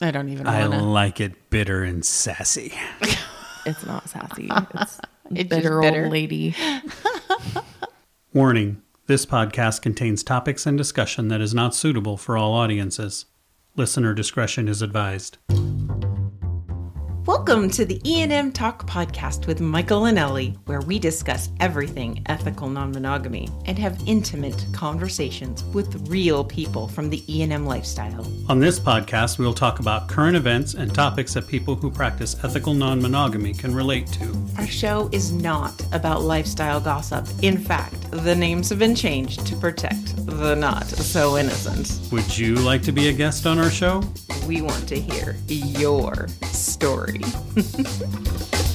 I don't even I want to. like it bitter and sassy. It's not sassy. It's, It's bitter, bitter. old lady. Warning this podcast contains topics and discussion that is not suitable for all audiences. Listener discretion is advised. Welcome to the ENM Talk podcast with Michael and Ellie, where we discuss everything ethical non-monogamy and have intimate conversations with real people from the ENM lifestyle. On this podcast, we will talk about current events and topics that people who practice ethical non monogamy can relate to. Our show is not about lifestyle gossip. In fact, the names have been changed to protect the not so innocent. Would you like to be a guest on our show? We want to hear your story. 哼哼哼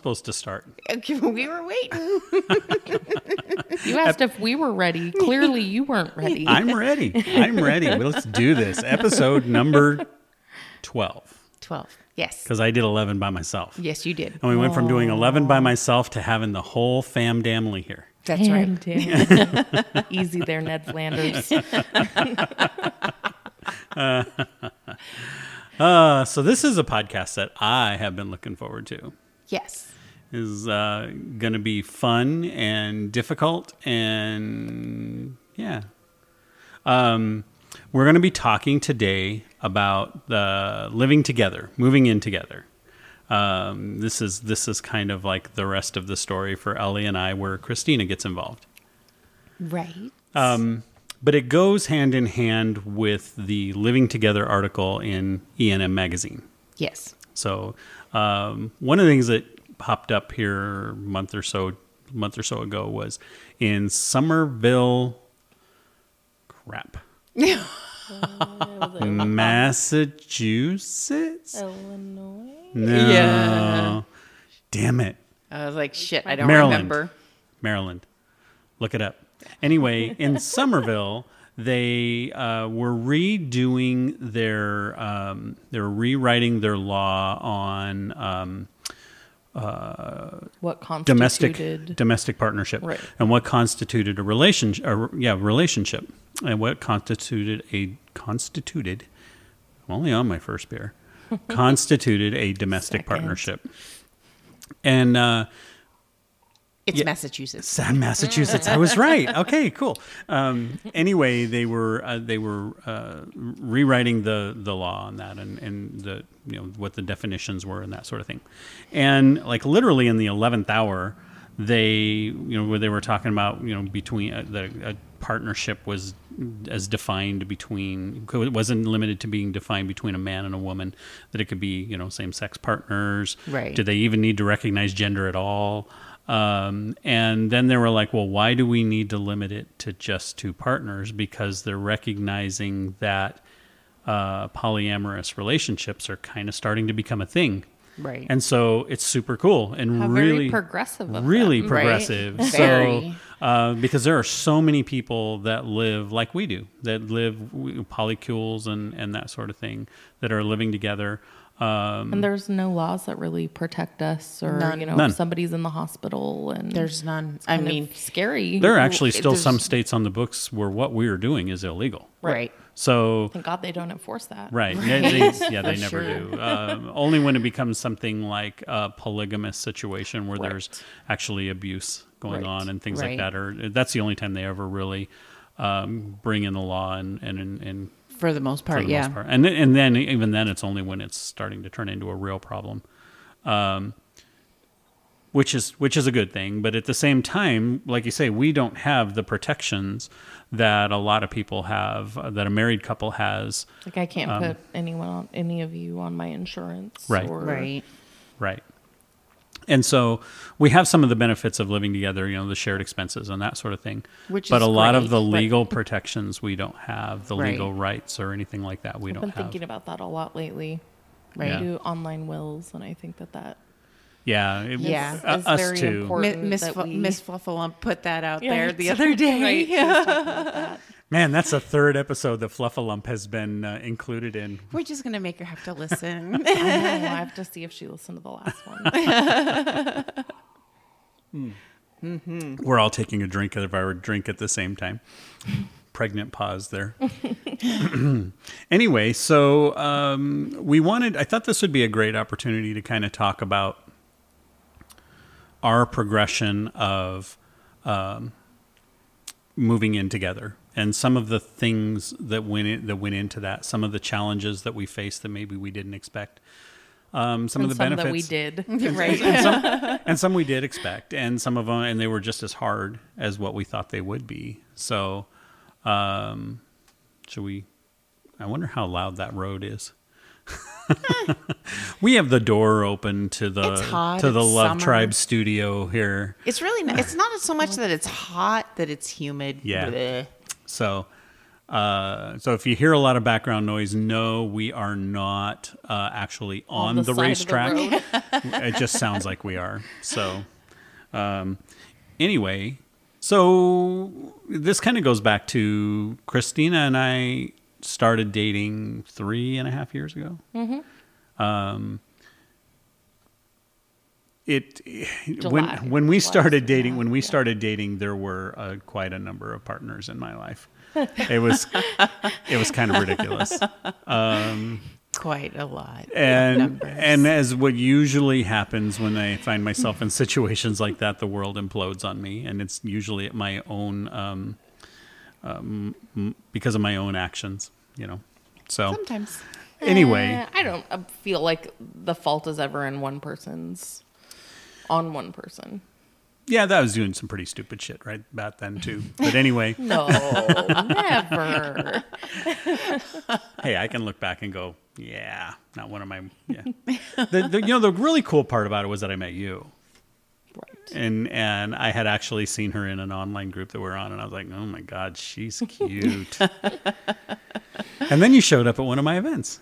supposed to start. we were waiting. You asked if we were ready. Clearly, you weren't ready. I'm ready. I'm ready. Well, Let's do this. Episode number 12. 12. Yes. Because I did 11 by myself. Yes, you did. And we went from doing 11 by myself to having the whole fam damily here. That's right. Damn, damn. Easy there, Ned Flanders. Uh, so this is a podcast that I have been looking forward to. Yes. Is uh, going to be fun and difficult and yeah. Um, we're going to be talking today about the living together, moving in together. Um, this is this is kind of like the rest of the story for Ellie and I, where Christina gets involved. Right. Um, but it goes hand in hand with the living together article in ENM magazine. yes. So um, one of the things that popped up here a month or so month or so ago was in Somerville, crap, Massachusetts. Illinois. No, Yeah. damn it, I was like, shit, I don't Maryland. remember. Maryland. Look it up. Anyway, in Somerville, they uh, were redoing their, um, they were rewriting their law on um, What constituted? domestic domestic partnership Right. and what constituted a relationship. Or, yeah, relationship, and what constituted a constituted. I'm only on my first beer. constituted a domestic Second. partnership, and. Uh, It's Yeah. Massachusetts. Sam, Massachusetts. I was right. Okay, cool. Um, anyway, they were uh, they were uh, rewriting the the law on that and and the you know what the definitions were and that sort of thing, and like literally in the eleventh hour, they you know where they were talking about you know between uh, the a partnership was as defined between it wasn't limited to being defined between a man and a woman that it could be you know same sex partners Right. did they even need to recognize gender at all um, and then they were like, well, why do we need to limit it to just two partners? Because they're recognizing that uh, polyamorous relationships are kind of starting to become a thing. Right. And so it's super cool and How really progressive of really them. progressive. Right. So uh, because there are so many people that live like we do, that live polycules and and that sort of thing, that are living together. Um, And there's no laws that really protect us, or None. you know, None. if somebody's in the hospital and There's none. I mean, scary. there are actually still there's- some states on the books where what we are doing is illegal. right. So Thank God they don't enforce that. Right. Yeah, they, yeah, they never sure. do. Um, only when it becomes something like a polygamous situation where there's actually abuse going Right. on and things Right. like that. Or that's the only time they ever really um, bring in the law and and and, and For the most for part, the yeah. most part. And then, and then even then, it's only when it's starting to turn into a real problem. Um, which is which is a good thing, but at the same time, like you say, we don't have the protections that a lot of people have, uh, that a married couple has. Like I can't Um, put anyone on any of you on my insurance. Right. Or, Right. Right. And so we have some of the benefits of living together, you know, the shared expenses and that sort of thing. Which but is a lot of great, the but- legal protections we don't have, the Right. legal rights or anything like that we I've don't have been have. thinking about that a lot lately. Right. I do online wills, and I think that that yeah, it, Yeah. is, uh, us very too. important. Miss that Fu- we- Miss Fluffalump put that out Yeah, there the other day. Right, she was talking about that. Man, that's the third episode that Fluffalump has been uh, included in. We're just gonna make her have to listen. I know. I have to see if she listened to the last one. We're all taking a drink of our drink at the same time. Pregnant pause there. anyway, so um, we wanted, I thought this would be a great opportunity to kind of talk about our progression of um, moving in together and some of the things that went in, that went into that, some of the challenges that we faced that maybe we didn't expect. Um, some and of the some benefits that we did. right. and some, and some we did expect, and some of them, and they were just as hard as what we thought they would be. So, um, should we? I wonder how loud that road is. we have the door open to the hot, to the Love summer. Tribe studio here. It's really not, it's not so much that it's hot that it's humid. Yeah. Bleh. So, uh, so if you hear a lot of background noise, no, we are not uh, actually on, the the, the racetrack. road. it just sounds like we are. So, um, anyway, so this kind of goes back to Christina and I started dating three and a half years ago. Mm-hmm. Um, it when July. when we started dating yeah, when we yeah. started dating there were uh, quite a number of partners in my life. It was it was kind of ridiculous. Quite a lot. and and as what usually happens when I find myself in situations like that, the world implodes on me, and it's usually at my own um, um, because of my own actions, you know. So sometimes. anyway, Eh, I don't uh, feel like the fault is ever in one person's on one person. yeah, that was doing some pretty stupid shit right about then too. But anyway, No, never. hey, I can look back and go, yeah, not one of my yeah. The, the, you know, the really cool part about it was that I met you. Right. and and I had actually seen her in an online group that we're on, and I was like, oh my god, she's cute. and then you showed up at one of my events.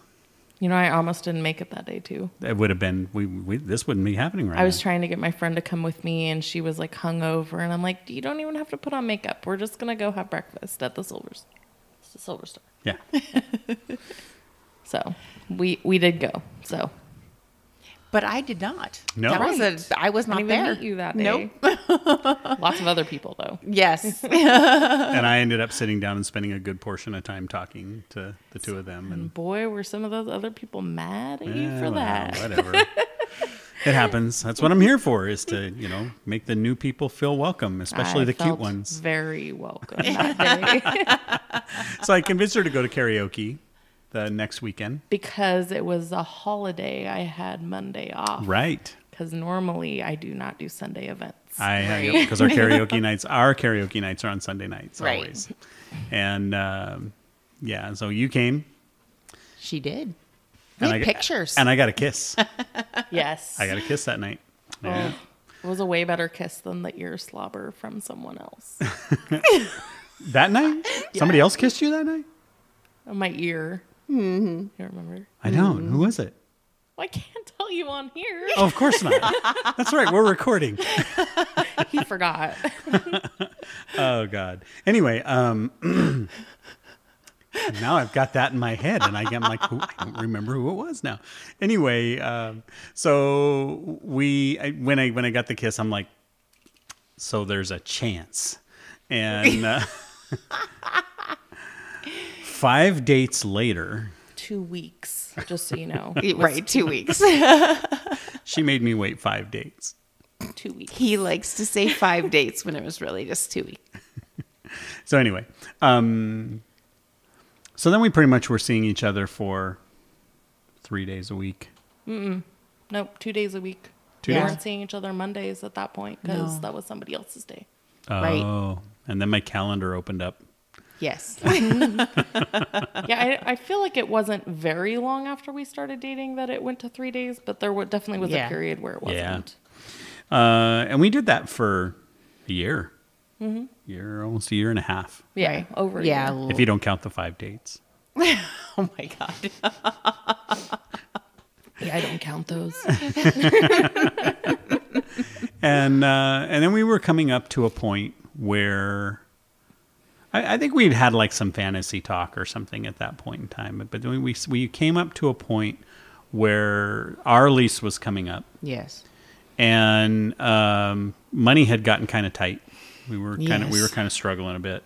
You know, I almost didn't make it that day too. It would have been we, we this wouldn't be happening right I was now. trying to get my friend to come with me, and she was like hungover, and I'm like, "You don't even have to put on makeup. We're just gonna go have breakfast at the Silver, it's the Silver Star." yeah, So we we did go. So But I did not. No. That was a, I was I not didn't even there. meet you that day. Nope. Lots of other people though. Yes. and I ended up sitting down and spending a good portion of time talking to the two of them, and Boy, were some of those other people mad at you eh, for well, that. whatever. It happens. That's what I'm here for, is to, you know, make the new people feel welcome, especially I the cute ones. Very welcome that day So I convinced her to go to karaoke the next weekend. because it was a holiday. I had Monday off. Right. Because normally I do not do Sunday events. I Right. because our karaoke nights, our karaoke nights are on Sunday nights Right. always, and um, yeah, so you came she did. and I got- pictures. and I got a kiss. yes. I got a kiss that night. Yeah. It was a way better kiss than the ear slobber from someone else. That night, somebody else kissed you that night. On my ear. Mm-hmm. You remember? I don't. Who was it? Well, I can't tell you on here. Oh, of course not. That's right. We're recording. he forgot. Oh God. Anyway, um, now I've got that in my head, and I get like, who, I don't remember who it was now. Anyway, um, so we I, when I when I got the kiss, I'm like, so there's a chance, and uh, five dates later, Two weeks, just so you know. right, two weeks. she made me wait five dates. Two weeks. he likes to say five dates when it was really just two weeks. So anyway, um, so then we pretty much were seeing each other for three days a week. Nope, two days a week. Two we days? weren't seeing each other Mondays at that point because No. that was somebody else's day. Oh, Right. and then my calendar opened up. Yes. Yeah, I, I feel like it wasn't very long after we started dating that it went to three days, but there definitely was Yeah. a period where it wasn't. Uh, and we did that for a year, Mm-hmm. year almost a year and a half, Yeah, Right. over. a Yeah. year. if you don't count the five dates. Oh my god. yeah. I don't count those. and uh, and then we were coming up to a point where I, I think we'd had like some fantasy talk or something at that point in time. But then we we came up to a point where our lease was coming up, Yes. and um, money had gotten kind of tight. We were kind of we were kind of struggling a bit,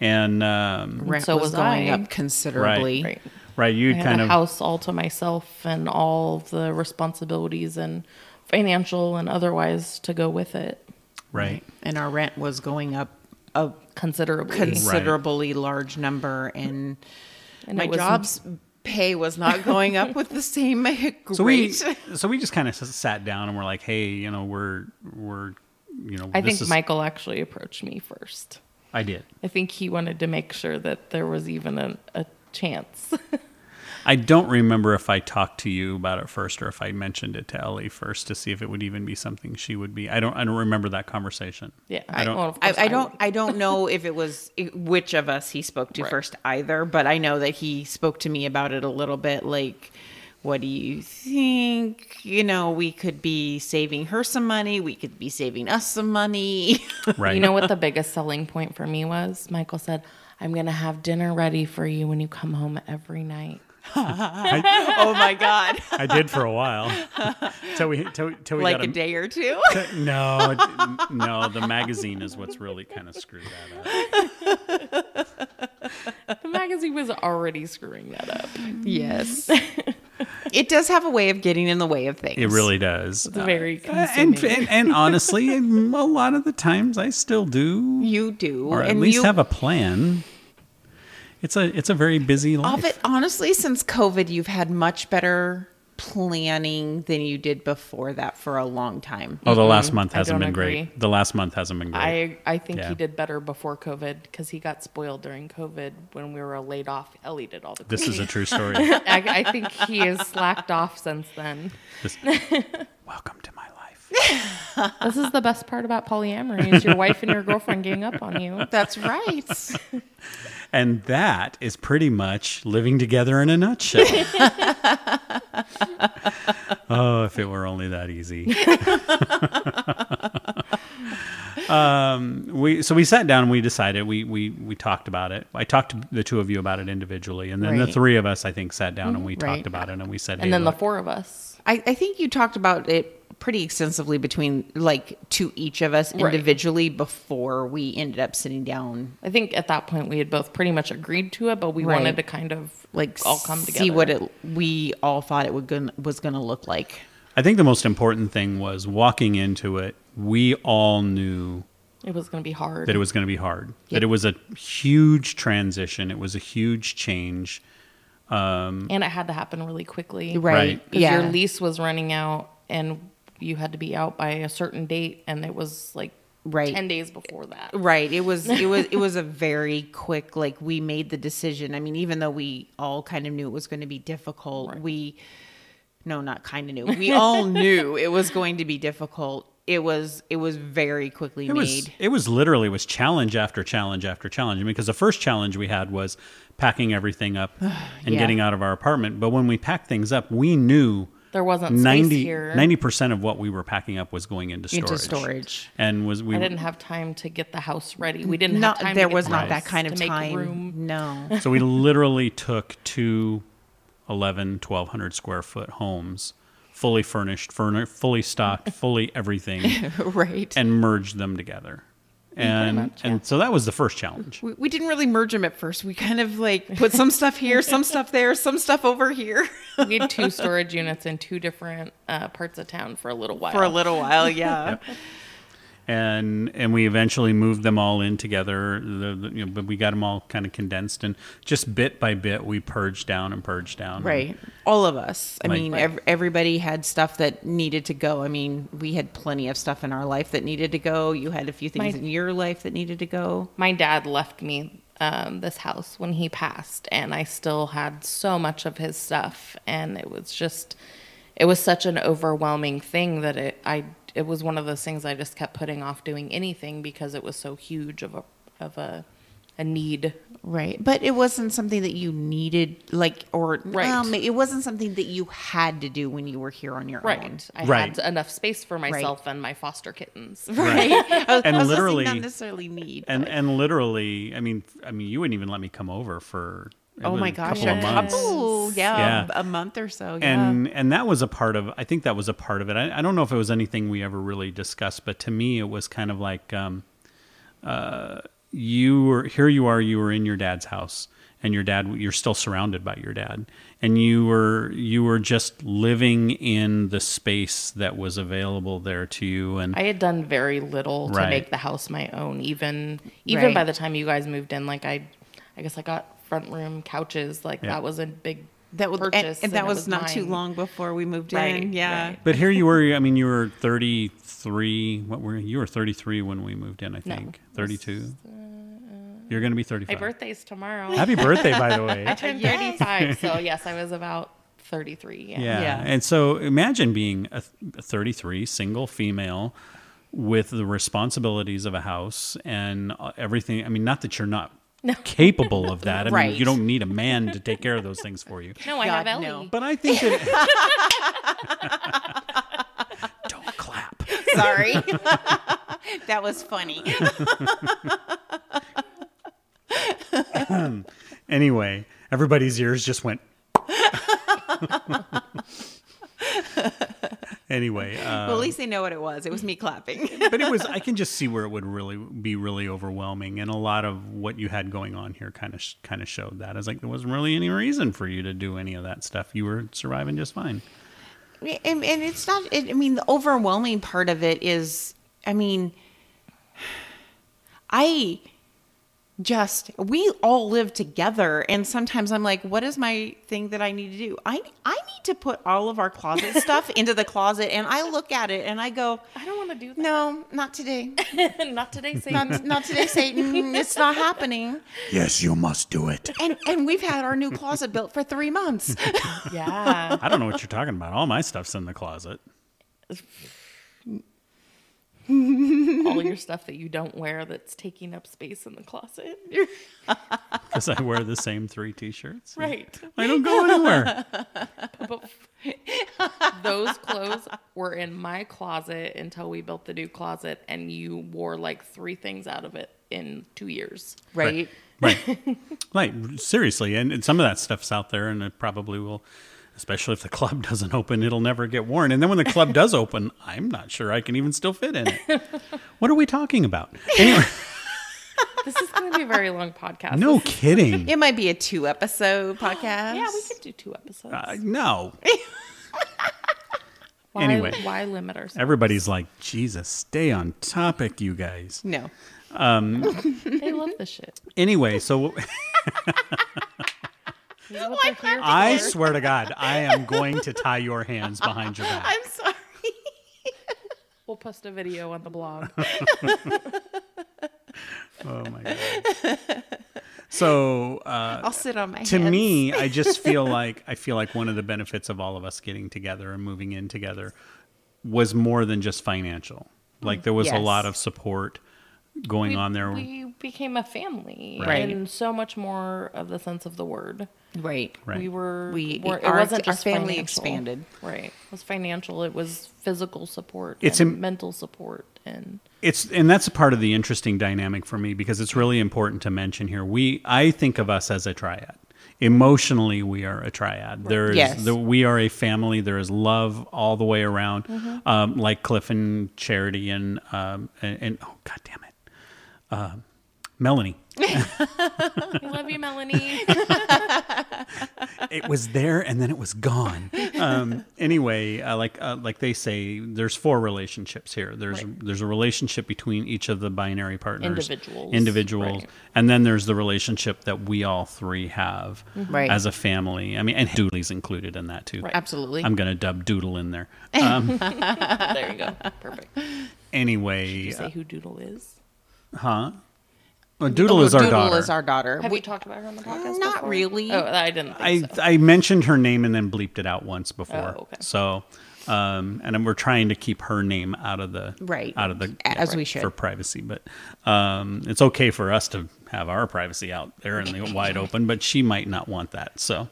and um, Rent so was, was going up considerably. right. right, I you had kind of house all to myself and all the responsibilities and financial and otherwise to go with it right. And our rent was going up a considerably. considerably large number and, And my job's pay was not going up with the same rate. So we so we just kind of sat down and we're like, hey, you know, we're we're you know, I this think is- Michael actually approached me first. I did. I think he wanted to make sure that there was even a, a chance. I don't remember if I talked to you about it first or if I mentioned it to Ellie first to see if it would even be something she would be. I don't. I don't remember that conversation. yeah, I don't- well, of I, I don't. I don't know if it was which of us he spoke to Right. first either, but I know that he spoke to me about it a little bit like what do you think? You know, we could be saving her some money, we could be saving us some money. Right. You know what the biggest selling point for me was? Michael said, "I'm gonna have dinner ready for you when you come home every night." oh my god. I did for a while. till we till, till we like got a day or two. No, no. The magazine is what's really kind of screwed that up. The magazine was already screwing that up. yes. it does have a way of getting in the way of things. It really does. It's very Uh, and, and and honestly, a lot of the times I still do, You do. or at and least you, have a plan. It's a it's a very busy life. of it honestly since covid you've had much better planning than you did before that for a long time Oh, the last mm-hmm. month hasn't don't been great. The last month hasn't been great. I I think Yeah. he did better before COVID because he got spoiled during COVID when we were laid off. Ellie did all the. this is a true story. I, I think he has slacked off since then. This- welcome to my life. This is the best part about polyamory: is your wife and your girlfriend gang up on you. that's right And that is pretty much living together in a nutshell. oh, if it were only that easy. um, we so we sat down and we decided we we we talked about it. I talked to the two of you about it individually, and then the three of us I think sat down and we Right. talked about it and we said, And hey, then the four of us. I, I think you talked about it pretty extensively between like to each of us Right. individually before we ended up sitting down I think at that point we had both pretty much agreed to it, but we Right. wanted to kind of like all come together. see what it we all thought it would gonna, was going to look like I think the most important thing was walking into it. We all knew It was going to be hard. that it was going to be hard. Yep. That it was a huge transition. It was a huge change. Um, and it had to happen really quickly. right, Right. Because yeah your lease was running out and you had to be out by a certain date, and it was like Right. 10 days before that. Right. It was it was it was a very quick like we made the decision. I mean, even though we all kind of knew it was going to be difficult, we no, not kind of knew. We all knew it was going to be difficult. It was it was very quickly It made. was it was literally was challenge after challenge after challenge. I mean, because the first challenge we had was packing everything up and Yeah. getting out of our apartment. But when we packed things up, we knew There wasn't space 90 here. percent of what we were packing up was going into storage. Into storage. and was we I didn't have time to get the house ready. We didn't not have time. there to get was the not house that kind of time. Room. No. so we literally took two 11 1200 square foot homes fully furnished furni- fully stocked fully everything right. and merged them together and much, yeah. and so that was the first challenge we, we didn't really merge them at first. We kind of like put some stuff here, some stuff there, some stuff over here We had two storage units in two different uh, parts of town for a little while. for a little while. Yeah. And and we eventually moved them all in together the, the- you know, but we got them all kind of condensed and just bit by bit we purged down and purged down Right. All of us. I Like- mean, ev- everybody had stuff that needed to go. I mean, we had plenty of stuff in our life that needed to go. You had a few things My- in your life that needed to go. my dad left me um, this house when he passed, and I still had so much of his stuff, and it was just, it was such an overwhelming thing that it, I, it was one of those things I just kept putting off doing anything because it was so huge of a of a a need. Right. But it wasn't something that you needed, like, or Right. um, it wasn't something that you had to do when you were here on your own. Right. I Right. had enough space for myself and my foster kittens. Right. I was- And I was gonna say literally- not necessarily need. and but- and literally, I mean, I mean, you wouldn't even let me come over for it oh was my a gosh, couple a of months. couple, yeah, Yeah. a month or so. Yeah. and and that was a part of i think that was a part of it I, I don't know if it was anything we ever really discussed but to me it was kind of like um, uh, you were here you are you were in your dad's house and your dad you're still surrounded by your dad and you were you were just living in the space that was available there to you and I had done very little to make the house my own. Even even Right. by the time you guys moved in, like I, I guess I got front room couches. Like Yeah. that was a big that was, and, purchase, and that it was, not too long before we moved Right, in. Yeah. right. but here you were i mean you were 33 what were you you were 33 when we moved in i No. think 32 you're going to be 35 My birthday's tomorrow. happy birthday by the way I turned Yes. 35, so yes, I was about 33. Yeah. Yeah. Yeah. And so imagine being a, a 33 single female with the responsibilities of a house and uh, everything. I mean, not that you're not capable of that. I mean, you don't need a man to take care of those things for you. No, I God, have Ellie. no. But I think that. don't clap. Sorry. that was funny. Anyway, everybody's ears just went. Anyway, uh, well, at least they know what it was. It was me clapping. but it was i can just see where it would really be really overwhelming and a lot of what you had going on here kind of kind of showed that it's like there wasn't really any reason for you to do any of that stuff you were surviving just fine and, and it's not it, i mean the overwhelming part of it is i mean i just we all live together. And sometimes i'm like what is my thing that i need to do? I i need to put all of our closet stuff into the closet and i look at it and i go I don't want to do that. no not today. Not today, Satan. not, not today satan. It's not happening. Yes you must do it. And and we've had our new closet built for three months. Yeah. i don't know what you're talking about. All my stuff's in the closet All your stuff that you don't wear that's taking up space in the closet. because i wear the same three t-shirts right. i don't go anywhere But those clothes were in my closet until we built the new closet, and you wore like three things out of it in two years. right right right seriously and, and some of that stuff's out there and it probably will especially if the club doesn't open it'll never get worn and then when the club does open i'm not sure i can even still fit in it what are we talking about anyway This is going to be a very long podcast. no kidding it might be a two episode podcast Yeah, we could do two episodes. uh, no why, anyway. why limit ourselves? everybody's like jesus stay on topic you guys no They love the shit. anyway so This is what they're here i swear to god i am going to tie your hands behind your back. I'm sorry. We'll post a video on the blog. oh my god. So uh I'll sit on my to hands. me i just feel like i feel like one of the benefits of all of us getting together and moving in together was more than just financial. Like there was a lot of support going we, on there we became a family, Right. and so much more of the sense of the word. right Right. We were. We- were- it our- wasn't our just family financial. expanded. Right. It was financial. It was physical support. It's and im- mental support, and it's and that's a part of the interesting dynamic for me because it's really important to mention here we i think of us as a triad emotionally we are a triad there is Yes. the, we are a family there is love all the way around Mm-hmm. um, like cliff and charity and um, and, and oh god damn it uh, melanie we love you, Melanie. it was there and then it was gone. Um, anyway, uh, like uh, like they say, there's four relationships here. There's Right. there's a relationship between each of the binary partners, Individuals, individuals, right. and then there's the relationship that we all three have Right. as a family. I mean, and Doodley's included in that too. Right. absolutely I'm gonna dub Doodle in there. Um, there you go. Perfect. anyway, You say who Doodle is? Huh? Well, Doodle is our Doodle daughter. is our daughter Have We- you talked about her on the podcast? Not before? really. Oh, I didn't. I so. I mentioned her name and then bleeped it out once before. Oh, okay. So, Um, and then we're trying to keep her name out of the Right. out of the As we should. for privacy. But um, it's okay for us to have our privacy out there in the wide open. But she might not want that. So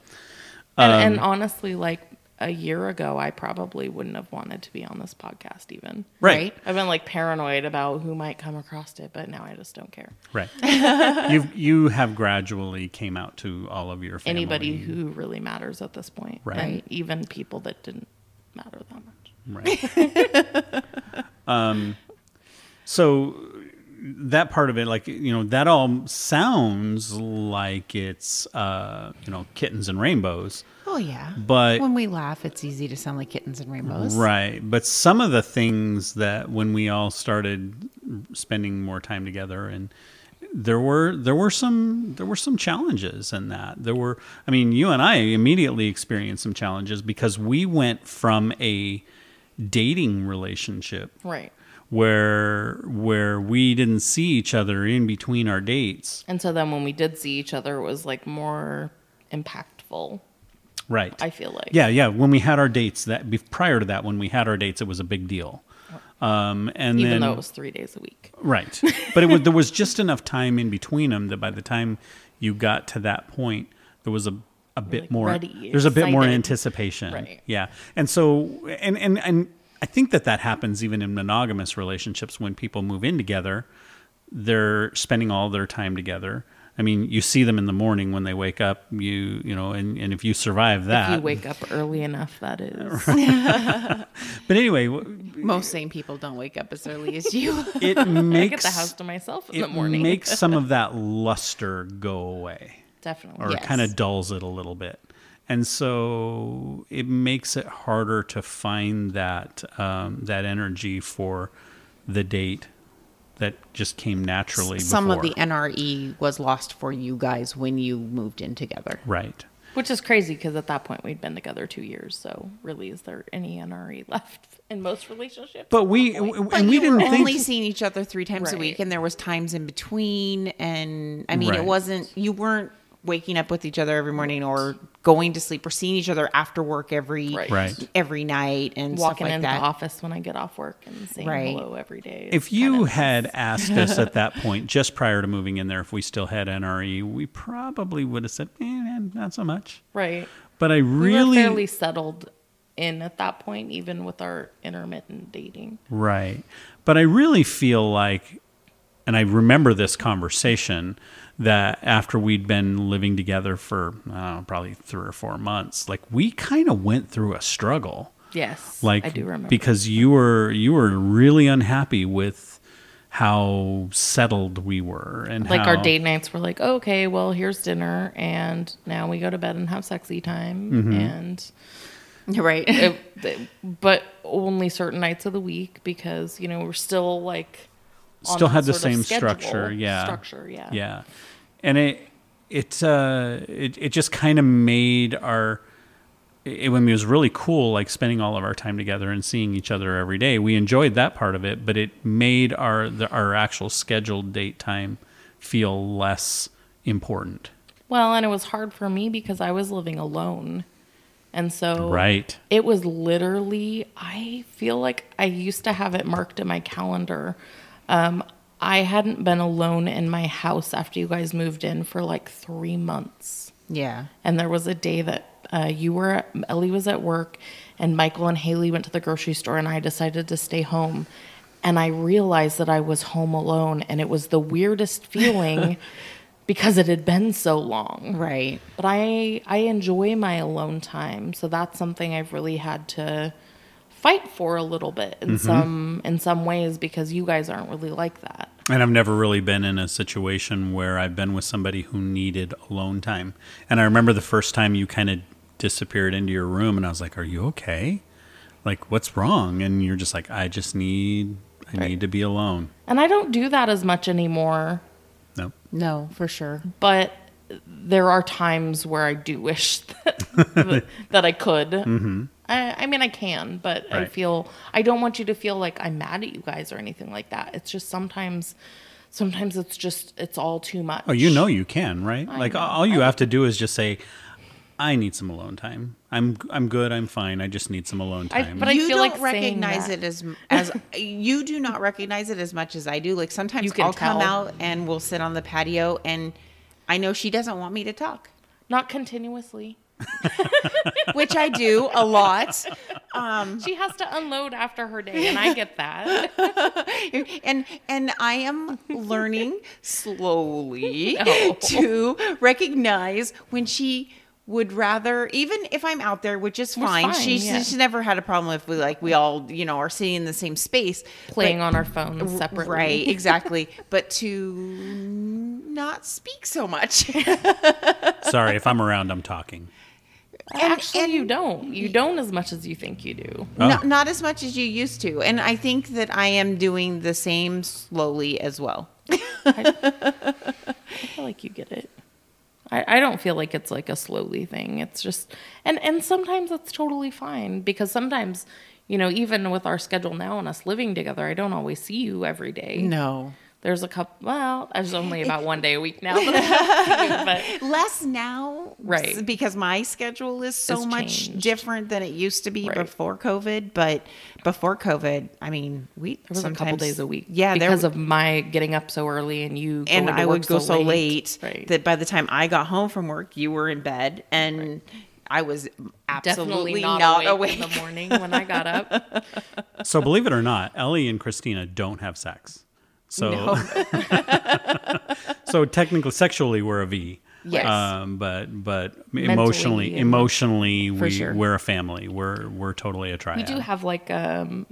And, Um, and honestly, like a year ago, I probably wouldn't have wanted to be on this podcast even. right, I've been like paranoid about who might come across it, but now I just don't care. right. you you have gradually came out to all of your family. Anybody who really matters at this point, Right. and even people that didn't matter that much. Right. um, so that part of it, like you know, that all sounds like it's uh, you know kittens and rainbows, Oh yeah. but when we laugh, it's easy to sound like kittens and rainbows. right. But some of the things that when we all started spending more time together and there were there were some there were some challenges in that there were i mean you and i immediately experienced some challenges because we went from a dating relationship Right. where where we didn't see each other in between our dates. And so then when we did see each other, it was like more impactful. Right. I feel like. yeah, yeah. When we had our dates, that be- prior to that, when we had our dates, it was a big deal. Um, and Even then though it was three days a week. right, but it was there was just enough time in between them that by the time you got to that point, there was a a bit like, more. ready, there's a bit more anticipation. Right. Yeah, and so and and and I think that that happens even in monogamous relationships when people move in together. They're spending all their time together. I mean, you see them in the morning when they wake up. You you know, and, and if you survive that, If you wake up early enough, that is. but anyway, Most sane people don't wake up as early as you. it I get makes the house to myself in it the morning. makes some of that luster go away. Definitely. or Yes. kind of dulls it a little bit. And so it makes it harder to find that um, that energy for the date that just came naturally. Some of the NRE was lost for you guys when you moved in together. right. Which is crazy because at that point we'd been together two years. So really, is there any NRE left in most relationships? But we Probably. w- But and we you didn't only think seeing each other three times a week, and there was times in between. And I mean, Right. it wasn't you weren't waking up with each other every morning or going to sleep or seeing each other after work every Right. Right. every night and walking stuff like into that. the office when I get off work and saying Right. hello every day. if you kind of- had asked us at that point, just prior to moving in there, if we still had NRE, we probably would have said, eh, not so much. right, But I we really were fairly settled in at that point, even with our intermittent dating. Right. But I really feel like, and I remember this conversation that after we'd been living together for I know, probably three or four months, like we kind of went through a struggle. Yes, Like I do remember because you were you were really unhappy with how settled we were and like how, our date nights were like okay well here's dinner and now we go to bed and have sexy time Mm-hmm. and right. it, it- but only certain nights of the week because you know we're still like on Still had the same structure, yeah. structure yeah Yeah. And it it uh it, it just kind of made our it, when it was really cool like spending all of our time together and seeing each other every day. We enjoyed that part of it, but it made our the, our actual scheduled date time feel less important. well and it was hard for me because i was living alone and so Right. It was literally, I feel like I used to have it marked in my calendar. Um, I hadn't been alone in my house after you guys moved in for like three months. yeah. And there was a day that uh, you were, at, Ellie was at work, and Michael and Haley went to the grocery store, and I decided to stay home. And I realized that I was home alone, and it was the weirdest feeling because it had been so long Right. but I I enjoy my alone time, so that's something I've really had to fight for a little bit in mm-hmm. some in some ways because you guys aren't really like that. And I've never really been in a situation where I've been with somebody who needed alone time. And I remember the first time you kind of disappeared into your room, and I was like, "Are you okay? Like, what's wrong?" And you're just like, "I just need, I Right. need to be alone." And I don't do that as much anymore, No, No, for sure. but there are times where I do wish that, that I could. Mm-hmm. I, I mean, I can, but I feel I don't want you to feel like I'm mad at you guys or anything like that. It's just sometimes, sometimes it's just it's all too much. oh, you know you can, right? I like know. all you have to do is just say, I need some alone time. I'm I'm good. I'm fine. I just need some alone I- time. but I you feel don't like recognize it as as you do not recognize it as much as I do. Like sometimes You can I'll come out and we'll sit on the patio, and I know she doesn't want me to talk, Not continuously. which I do a lot. Um, she has to unload after her day, and I get that. and and I am learning slowly No. Oh. to recognize when she would rather even if I'm out there, which is fine. fine, she's yeah. she's never had a problem if we like we all you know are sitting in the same space Playing but- on our phones separately. Right, exactly. but to not speak so much. Sorry, if I'm around, I'm talking. Actually, and- you don't. You don't as much as you think you do. Oh. not, not as much as you used to. And I think that I am doing the same slowly as well. I feel like you get it. I, I don't feel like it's like a slowly thing. It's just and and sometimes that's totally fine because sometimes, you know, even with our schedule now and us living together, I don't always see you every day. No. There's a couple. Well, there's only about one day a week now. That I see you, but Less now, Right. Because my schedule is so It's much changed. different than it used to be Right. before COVID. But before COVID, I mean, we there was a couple days a week. Yeah, there because of my getting up so early and you. and to I work would go so late, Right. that by the time I got home from work, you were in bed, and I was absolutely Definitely not, not, awake, awake. in the morning when I got up. So believe it or not, Ellie and Christina don't have sex. So so technically, sexually, we're a V. Yes. Um, but but emotionally, and- emotionally, we sure. we're a family. We're we're totally a triad. We do have like um,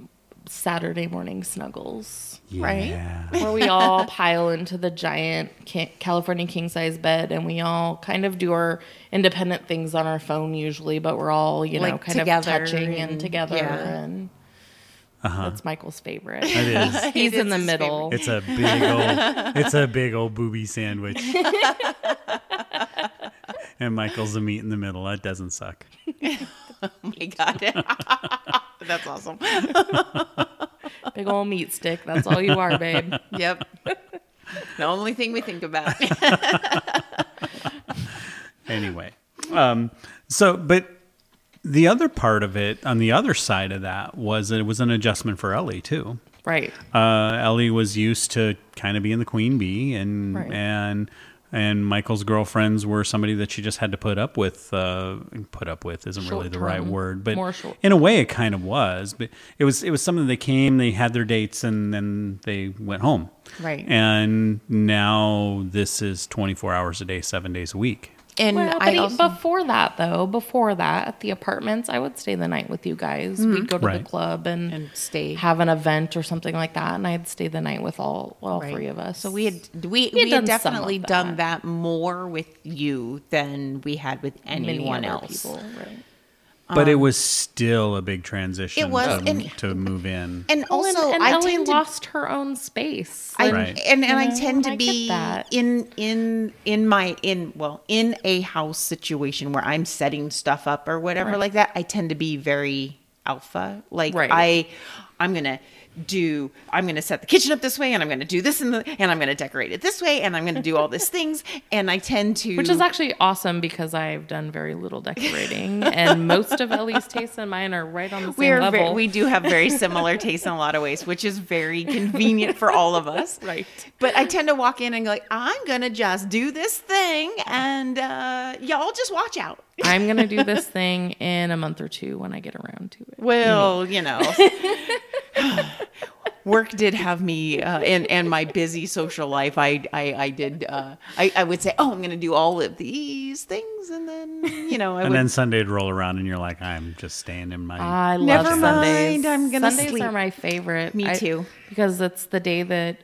Saturday morning snuggles, Yeah. right? Where we all pile into the giant California king size bed and we all kind of do our independent things on our phone usually, but we're all, you know, Like kind of touching and, and- together. yeah. And that's Michael's favorite. It is. He's It in is the his middle. It's a big old. It's a big old booby sandwich. and Michael's the meat in the middle. That doesn't suck. Oh my god, that's awesome. Big old meat stick. That's all you are, babe. Yep. the only thing we think about. anyway um so but the other part of it on the other side of that was it was an adjustment for ellie too Right. uh ellie was used to kind of being the queen bee and Right. and and michael's girlfriends were somebody that she just had to put up with uh put up with isn't really the right word but short- in a way it kind of was but it was it was something they came they had their dates and then they went home Right. and now this is 24 hours a day seven days a week And Well, but I also, before that, though, before that, at the apartments, I would stay the night with you guys. Mm-hmm. We'd go to Right. the club and, And stay. have an event or something like that, and I'd stay the night with all all Right. three of us. So we had we, had we, had done definitely that. done that more with you than we had with many anyone other else. people, right? But it was still a big transition Um, It was, to, and- to move in. And Well, also, and, and I Ellie tend to lost her own space. I, Right. and and I You know, tend to I be in in in my in well in a house situation where I'm setting stuff up or whatever Right. like that. I tend to be very alpha. Like Right. I I'm gonna do I'm gonna set the kitchen up this way and I'm gonna do this and the, and I'm gonna decorate it this way and I'm gonna do all these things and I tend to Which is actually awesome because I've done very little decorating, and most of Ellie's tastes and mine are right on the same we're level. very, we do have very similar tastes in a lot of ways, which is very convenient for all of us. Right. But I tend to walk in and go like, I'm gonna just do this thing, and uh, y'all just watch out. I'm gonna do this thing in a month or two when I get around to it. Well, you know, work did have me, uh, and and my busy social life. I I, I did. Uh, I I would say, oh, I'm going to do all of these things, and then you know, I and would. then Sunday'd roll around, and you're like, I'm just staying in my. I love Never Sundays. mind, I'm gonna Sundays sleep. are my favorite. Me I- too. because it's the day that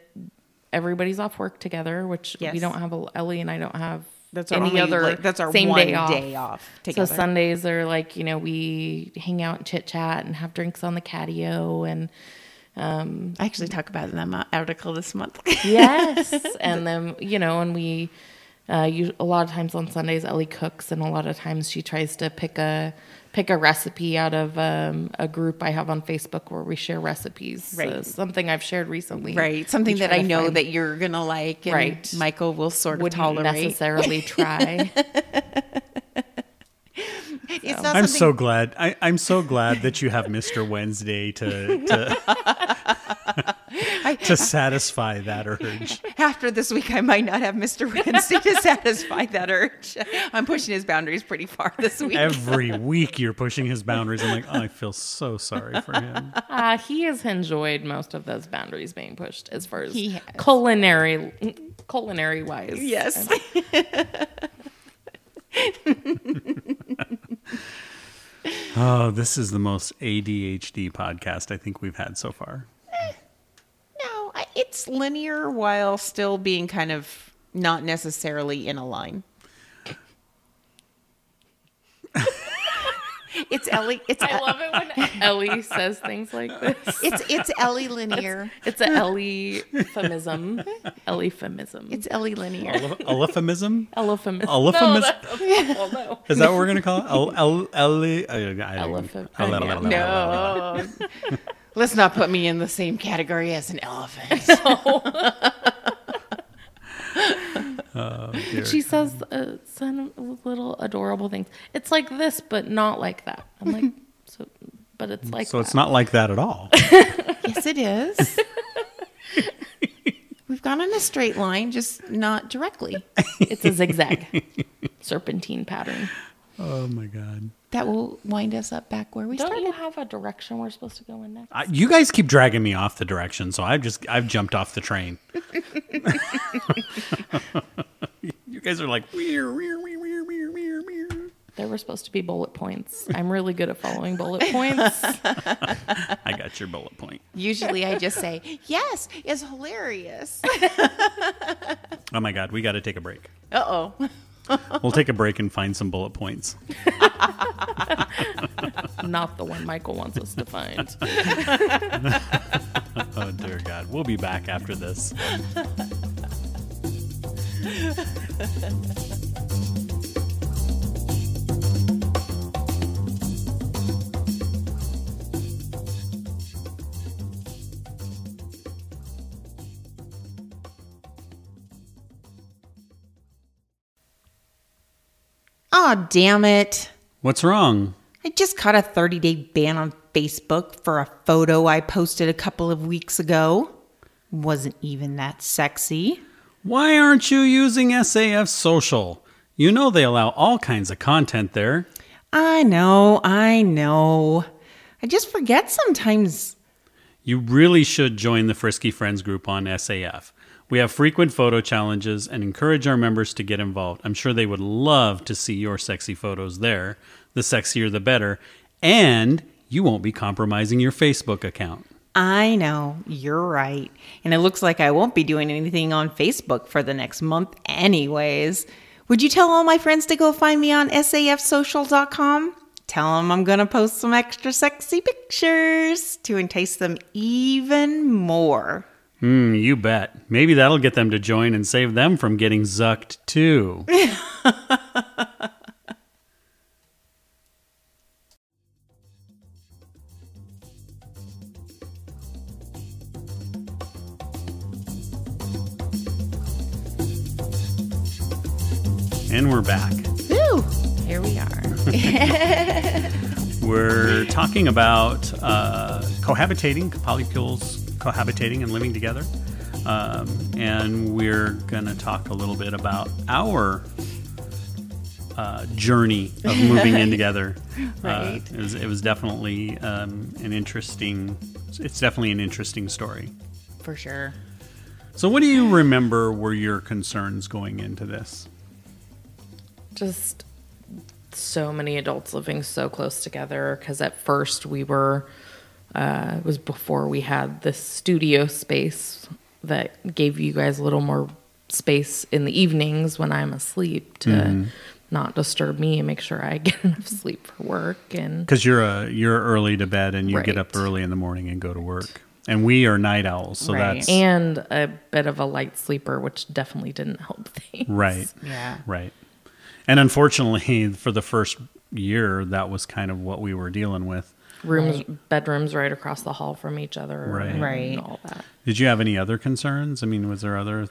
everybody's off work together, which Yes. we don't have. A, Ellie and I don't have. That's our any only, other. like, that's our same one day off. day off together. So Sundays are like you know we hang out and chit chat and have drinks on the catio and Um, I actually talk about it in that article this month. yes, and then you know and we. Uh, you, a lot of times on Sundays, Ellie cooks, and a lot of times she tries to pick a pick a recipe out of um, a group I have on Facebook where we share recipes. So Right. something I've shared recently. right, something that I know find- that you're gonna like, and Right. Michael will sort of wouldn't tolerate. necessarily try. It's not I'm something- so glad. I, I'm so glad that you have Mr. Wednesday to to, to satisfy that urge. after this week, I might not have Mr. Wednesday to satisfy that urge. I'm pushing his boundaries pretty far this week. Every week you're pushing his boundaries. I'm like, oh, I feel so sorry for him. Uh, he has enjoyed most of those boundaries being pushed as far as He has. culinary culinary wise. yes. Oh, this is the most ADHD podcast I think we've had so far. Eh, no, it's linear while still being kind of not necessarily in a line. it's Ellie. It's I love it when Ellie says things like this. it's it's Ellie linear. It's a Ellie euphemism. Ellie euphemism. It's Ellie linear. Euphemism? Elephant. Elephemis- No, that's awful, no. Is that what we're going to call it? El, el, ele- I- I- Elephem- el- el- el- el- el- el- No. Let's not put me in the same category as an elephant. Oh. She says uh, some little adorable things. It's like this, but not like that. I'm like, so, but it's like So it's not like that at all. yes, it is. We've gone in a straight line, just not directly. It's a zigzag, serpentine pattern. Oh my god. That will wind us up back where we Don't started. you have a direction we're supposed to go in next? I, you guys keep dragging me off the direction, so I've just I've jumped off the train. you guys are like weir weir weir weir weir weir weir. There were supposed to be bullet points. I'm really good at following bullet points. I got your bullet point. Usually I just say, yes, it's hilarious. Oh my god, we got to take a break. Uh oh. We'll take a break and find some bullet points. Not the one Michael wants us to find. Oh dear God, we'll be back after this. Oh, damn it. What's wrong? I just caught a 30 day ban on Facebook for a photo I posted a couple of weeks ago. Wasn't even that sexy. Why aren't you using SAF Social? You know they allow all kinds of content there. I know, I know. I just forget sometimes. You really should join the Frisky Friends group on SAF. We have frequent photo challenges and encourage our members to get involved. I'm sure they would love to see your sexy photos there. The sexier, the better. And you won't be compromising your Facebook account. I know, you're right. And it looks like I won't be doing anything on Facebook for the next month, anyways. Would you tell all my friends to go find me on safsocial.com? Tell them I'm going to post some extra sexy pictures to entice them even more. Hmm, you bet. Maybe that'll get them to join and save them from getting zucked too. and we're back. Woo! Here we are. We're talking about uh, cohabitating, polycules cohabitating and living together. Um, and we're going to talk a little bit about our uh, journey of moving in together. Right. Uh, it, was, it was definitely um, an interesting, it's definitely an interesting story. For sure. So, what do you remember were your concerns going into this? just so many adults living so close together because at first we were uh, it was before we had this studio space that gave you guys a little more space in the evenings when i'm asleep to not disturb me and make sure i get enough sleep for work and Because you're a you're early to bed and you get up early in the morning and go to work, and we are night owls, so Right. that's and a bit of a light sleeper which definitely didn't help things right. Yeah. Right. And unfortunately, for the first year, that was kind of what we were dealing with. Rooms bedrooms right across the hall from each other Right. and Right. all that Did you have any other concerns? I mean, was there other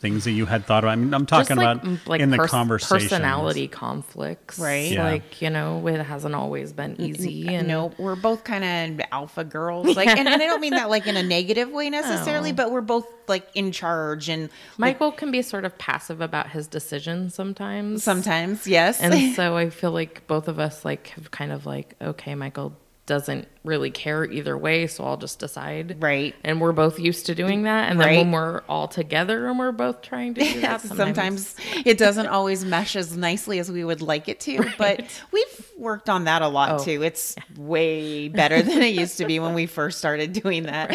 things that you had thought about? I mean, I'm talking Just, like, about like in the conversation. personality conflicts, Right. Yeah. Like you know, it hasn't always been easy. And no, we're both kind of alpha girls. Like, and, and I don't mean that like in a negative way necessarily, No. but we're both like in charge and like, Michael can be sort of passive about his decisions sometimes. sometimes, yes. and so I feel like both of us like have kind of like, okay, Michael doesn't really care either way, so I'll just decide. Right. And we're both used to doing that. And then when we're all together and we're both trying to do that, sometimes it doesn't always mesh as nicely as we would like it to, but we've worked on that a lot Oh. too. It's way better than it used to be when we first started doing that.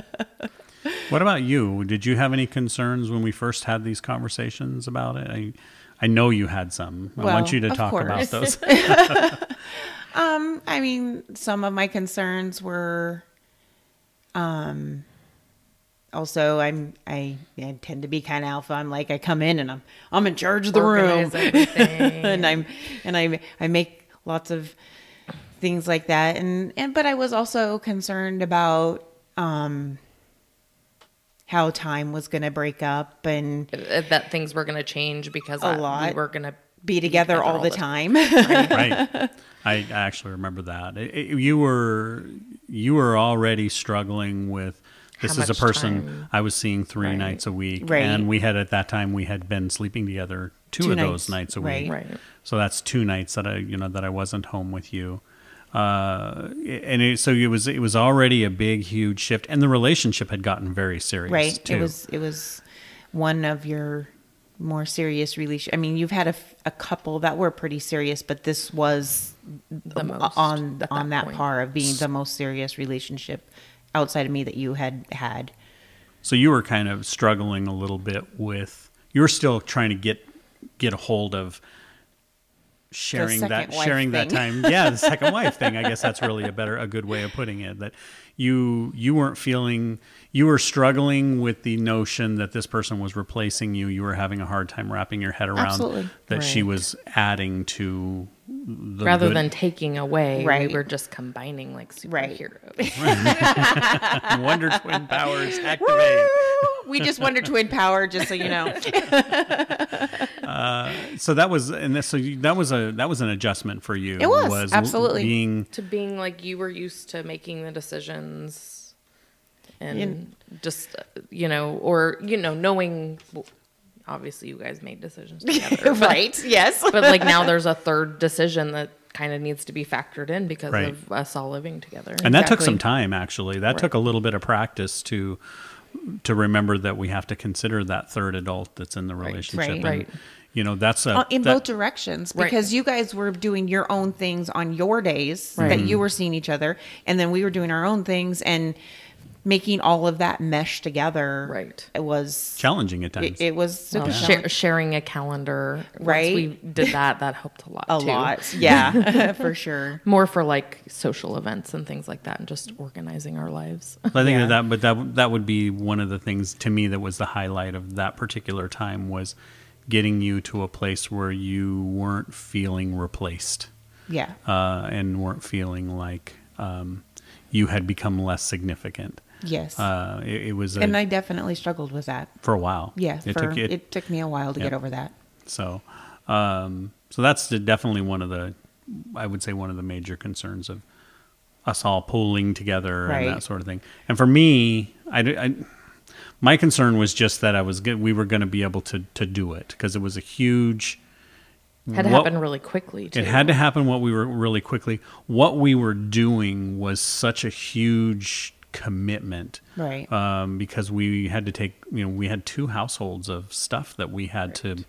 What about you? Did you have any concerns when we first had these conversations about it? I, I know you had some. I Well, want you to of talk about those. Um, I mean, some of my concerns were, um, also I'm I, I tend to be kind of alpha. I'm like I come in and I'm I'm in charge of the room, Organize everything. and I'm and I I make lots of things like that. And and but I was also concerned about um how time was going to break up and Uh, that things were going to change because A I- lot. we were going to be together all the time. right. I actually remember that. It- it- you were you were already struggling with this is a person time? I was seeing three Right. nights a week, Right. and we had at that time we had been sleeping together two, Two of those nights, nights a right. week. Right. So that's two nights that I you know that I wasn't home with you. Uh, and it, so it was it was already a big huge shift, and the relationship had gotten very serious. right too. it was it was one of your more serious relation i mean you've had a couple that were pretty serious but this was The most on at on that that point. par of being the most serious relationship outside of me that you had had So you were kind of struggling a little bit with you were still trying to get get a hold of sharing that second wife sharing that time. Yeah, the second wife thing. I guess that's really a better a good way of putting it. That you you weren't feeling you were struggling with the notion that this person was replacing you. You were having a hard time wrapping your head around Absolutely. that she was adding to the rather good- than taking away, Right. we were just combining like Right. superheroes. Wonder Twin powers activate. we just wonder twin power just so you know uh, So that was and this, so you, that was a that was an adjustment for you. It was, absolutely. being to being like you were used to making the decisions and You- just uh, you know or you know knowing obviously you guys made decisions together but, right yes but like now there's a third decision that kind of needs to be factored in because Right. of us all living together and that took some time actually that Right. took a little bit of practice to to remember that we have to consider that third adult that's in the relationship Right. and, Right. you know that's a Uh, in that- both directions Right. because you guys were doing your own things on your days Right. that you were seeing each other and then we were doing our own things and making all of that mesh together Right. it was challenging at times it, it was super Well, challenging. share, sharing a calendar Right. once we did that that helped a lot a too. lot yeah for sure more for like social events and things like that and just organizing our lives I think Yeah. that, but that that would be one of the things to me that was the highlight of that particular time was getting you to a place where you weren't feeling replaced yeah uh, and weren't feeling like um, you had become less significant. Yes Uh, it, it was a, and i definitely struggled with that for a while. yeah it for, took it, it took me a while to Yeah. get over that So, um, so that's definitely one of the, I would say one of the major concerns of us all pooling together and that sort of thing. And for me, I, d- I- my concern was just that I was good, we were going to be able to to do it because it was a huge. had to what- happen really quickly too. It had to happen what we were really quickly. What we were doing was such a huge commitment right um, because we had to take you know we had two households of stuff that we had to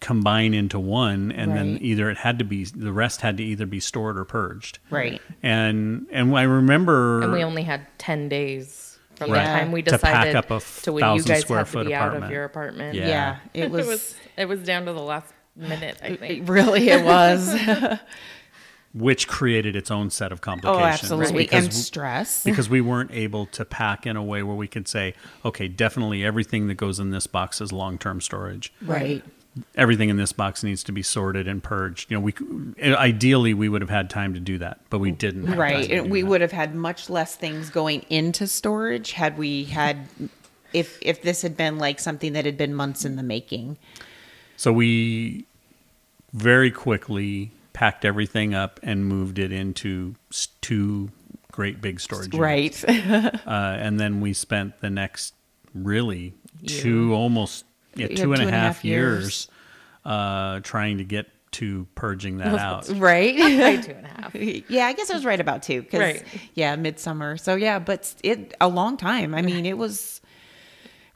combine into one and then either it had to be the rest had to either be stored or purged right and and i remember and we only had 10 days from Right. the time we decided To pack up a to when you 1,000 guys square had to foot be out of apartment. your apartment. Yeah. yeah, it It was, was it was down to the last minute, I think. it really it was which created its own set of complications. oh complications absolutely because and stress because we weren't able to pack in a way where we could say okay definitely everything that goes in this box is long-term storage right everything in this box needs to be sorted and purged. You know, we ideally we would have had time to do that, but we didn't. have Right. time to And do we that. would have had much less things going into storage had we had if if this had been like something that had been months in the making. So we very quickly packed everything up and moved it into two great big storage units. Right. Uh, and then we spent the next really two almost yeah, Yeah, two and a half years uh, trying to get to purging that out. right. Probably two and a half. yeah, I guess I was right about two. Cause, Right. Yeah, midsummer. So yeah, but it a long time. I mean, it was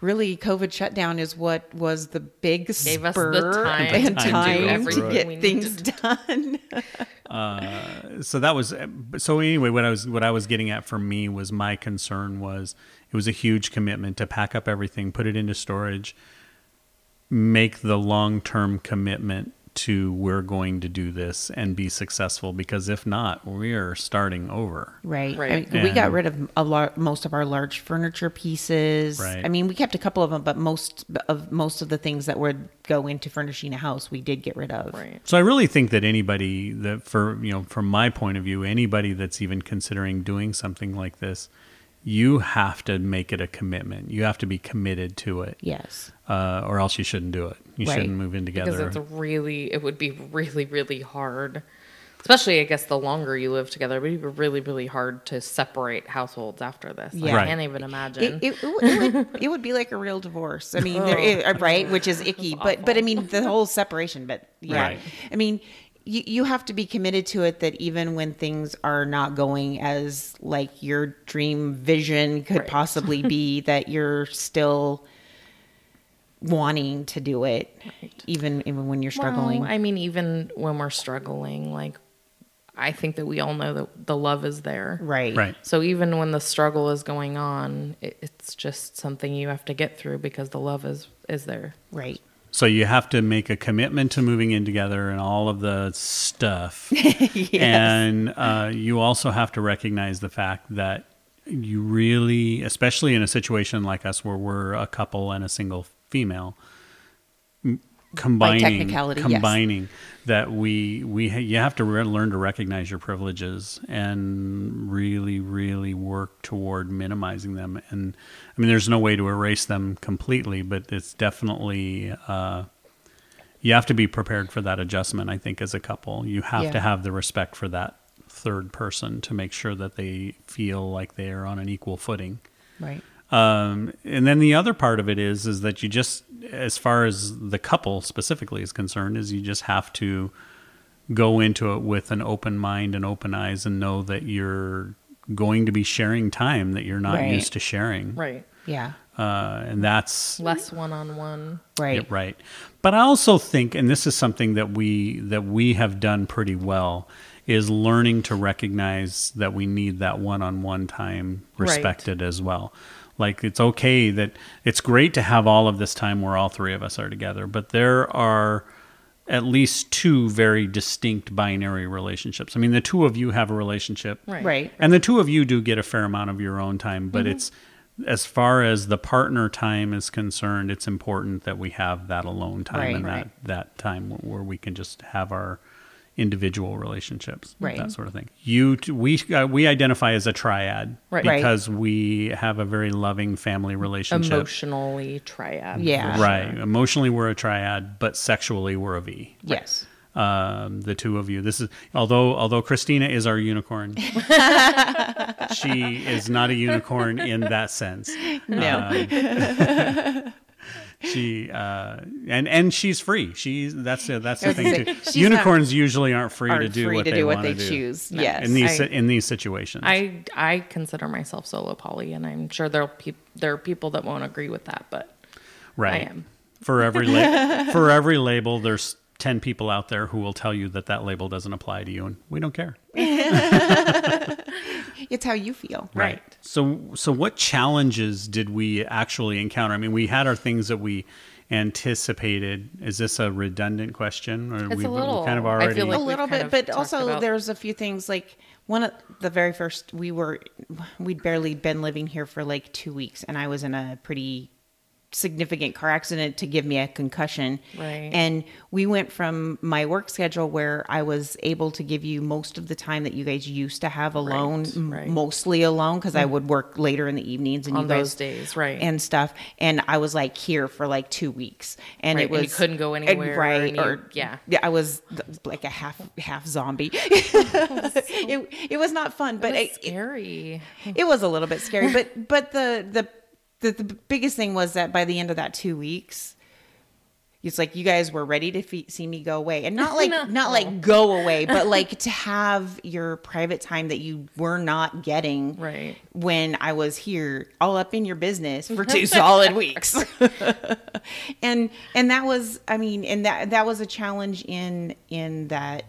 really COVID shutdown is what was the big Gave us spur the time and to do time to, everything get we things needed. done. Uh, so that was so anyway what i was what i was getting at for me was my concern was it was a huge commitment to pack up everything put it into storage make the long-term commitment to we're going to do this and be successful because if not we are starting over Right. Right. I mean, we got rid of a lot, most of our large furniture pieces. Right. I mean, we kept a couple of them, but most of most of the things that would go into furnishing a house, we did get rid of. Right. So I really think that anybody that for you know from my point of view, anybody that's even considering doing something like this, you have to make it a commitment. You have to be committed to it, Yes. Uh, or else you shouldn't do it. You Right. shouldn't move in together. Because it's really, it would be really, really hard. Especially, I guess, the longer you live together, it would be really, really hard to separate households after this. Yeah. I Right. can't even imagine. It, it, it, would, it would be like a real divorce. I mean, there, it, right, which is icky, but but I mean the whole separation. But yeah, Right. I mean, you you have to be committed to it. That even when things are not going as like your dream vision could Right. possibly be, that you're still wanting to do it, even even when you're struggling. Well, I mean, even when we're struggling, like, I think that we all know that the love is there. right, right. So even when the struggle is going on, it, it's just something you have to get through because the love is is there. right. So you have to make a commitment to moving in together and all of the stuff. And uh, you also have to recognize the fact that you really, especially in a situation like us where we're a couple and a single female, combining technicality, yes. combining that we we ha- you have to re- learn to recognize your privileges and really really work toward minimizing them and i mean there's no way to erase them completely but it's definitely uh, you have to be prepared for that adjustment i think as a couple you have to have the respect for that third person to make sure that they feel like they are on an equal footing Right. Um, and then the other part of it is is that you just as far as the couple specifically is concerned is you just have to go into it with an open mind and open eyes and know that you're going to be sharing time that you're not Right. used to sharing Right. Yeah. uh, and that's Less one on one. Right. yeah, right. But I also think, and this is something that we that we have done pretty well, is learning to recognize that we need that one-on-one time Right. respected as well. Like it's okay that it's great to have all of this time where all three of us are together, but there are at least two very distinct binary relationships. I mean, the two of you have a relationship, Right. Right. and the two of you do get a fair amount of your own time, but mm-hmm. it's as far as the partner time is concerned, it's important that we have that alone time Right. and Right. that that time where we can just have our individual relationships, Right. that sort of thing. You t- we uh, we identify as a triad Right. Right. because we have a very loving family relationship. Emotionally triad. Yeah. Right. Emotionally, we're a triad, but sexually, we're a V Yes. um, the two of you. This is although although Christina is our unicorn, she is not a unicorn in that sense. No. She uh, and and she's free. She's that's the that's the thing too. she's Unicorns usually aren't free to Aren't do free what to they do what they do choose. No. Yes. in these I- in these situations. I I consider myself solo poly, and I'm sure there'll peop there are people that won't agree with that, but right. I am. For every la- for every label, there's ten people out there who will tell you that that label doesn't apply to you, and we don't care. It's how you feel. Right. So, so what challenges did we actually encounter? I mean, we had our things that we anticipated. Is this a redundant question, or It's we a little- kind of I already? feel like a little bit, but also about- there's a few things like one of the very first we were we'd barely been living here for like two weeks, and I was in a pretty significant car accident to give me a concussion. Right. And we went from my work schedule where I was able to give you most of the time that you guys used to have alone, Right, right. mostly alone because I mm. would work later in the evenings and On you guys those days, right. and stuff. And I was like here for like two weeks, and Right, it and was you couldn't go and- anywhere, right? and you- or yeah. yeah, I was like a half half zombie. it it was not fun, but it, it's scary. it was a little bit scary but but the, the the the biggest thing was that by the end of that two weeks it's like you guys were ready to fe- see me go away and not like No. not like go away but like to have your private time that you were not getting Right. when i was here all up in your business for two solid weeks and and that was i mean and that that was a challenge in in that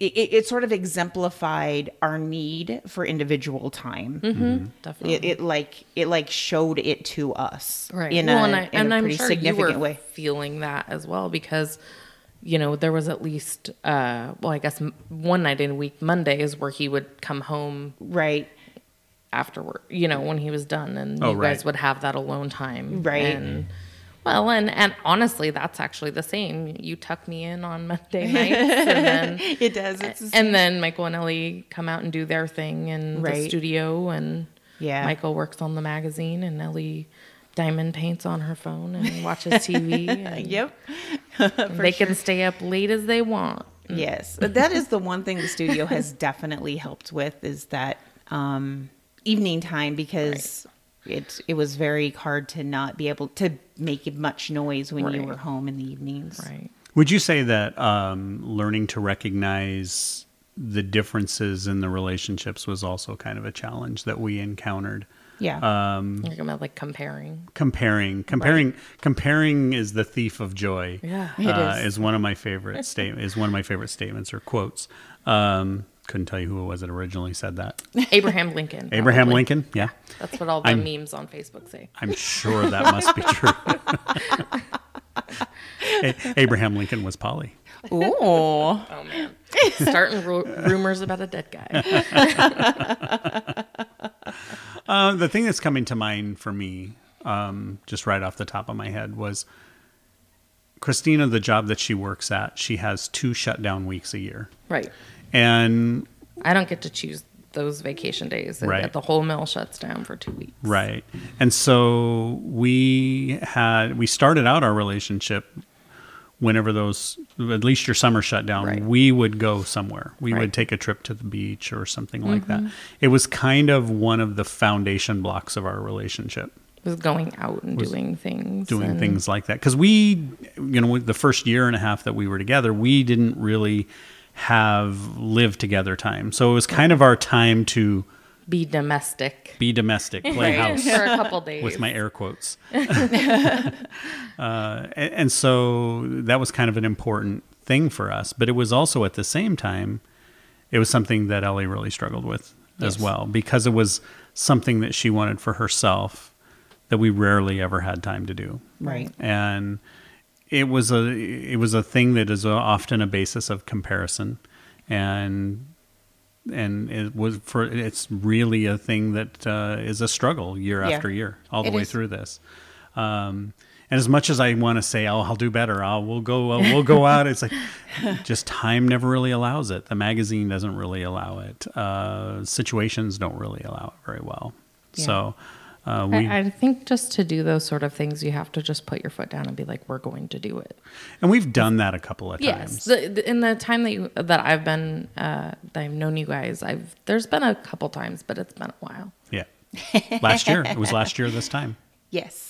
it, it, it sort of exemplified our need for individual time Definitely. it, it like it like showed it to us right. in well, a, and, I, in and a I'm pretty sure significant you were way feeling that as well because, you know, there was at least, uh, well, I guess one night in a week, Mondays, where he would come home right afterward, you know, when he was done, and Oh, you guys would have that alone time, Right. And well, and and honestly, that's actually the same. You tuck me in on Monday nights, and then it does it's the and then Michael and Ellie come out and do their thing in the studio, and Yeah. Michael works on the magazine, and Ellie diamond paints on her phone and watches TV. And yep they can stay up late as they want. Yes, but that is the one thing the studio has definitely helped with is that um, evening time because it it was very hard to not be able to make much noise when you were home in the evenings. Right. Would you say that um, learning to recognize the differences in the relationships was also kind of a challenge that we encountered? Yeah. Um, You're about like comparing. comparing, comparing, comparing is the thief of joy. Yeah. It uh, is. is one of my favorite statement. Is one of my favorite statements or quotes. Um, couldn't tell you who it was that originally said that. Abraham Lincoln. Abraham probably. Lincoln. Yeah, That's what all the I'm- memes on Facebook say. I'm sure that must be true. A- Abraham Lincoln was poly. Ooh. Oh man, starting ru- rumors about a dead guy. Uh, the thing that's coming to mind for me, um, just right off the top of my head, was Christina. The job that she works at, she has two shutdown weeks a year, Right. And I don't get to choose those vacation days. Right. The whole mill shuts down for two weeks. Right. And so we had we started out our relationship whenever those at least your summer shut down, Right. we would go somewhere. We would take a trip to the beach or something like that. Mm-hmm. It was kind of one of the foundation blocks of our relationship. Was going out and doing things. Doing and- things like that because we, you know, the first year and a half that we were together, we didn't really have live together time. So it was kind of our time to Be domestic. be domestic, play house. for a couple days. with my air quotes. uh, and, and so that was kind of an important thing for us. But it was also at the same time, it was something that Ellie really struggled with as well because it was something that she wanted for herself that we rarely ever had time to do. Right. And it was a it was a thing that is often a basis of comparison and and it was for it's really a thing that uh, is a struggle year Yeah. after year all the It way is. through this um, and as much as I want to say, "Oh, I'll do better," I'll we'll go uh, we'll go out. It's like just time never really allows it. The magazine doesn't really allow it. Uh, situations don't really allow it very well. Yeah. So uh, we I, I think just to do those sort of things, you have to just put your foot down and be like, "We're going to do it." and we've done that a couple of Yes, times. the, in the time that you, that I've been uh, that I've known you guys, I've there's been a couple times, but it's been a while. Yeah. last year. It was last year this time. Yes.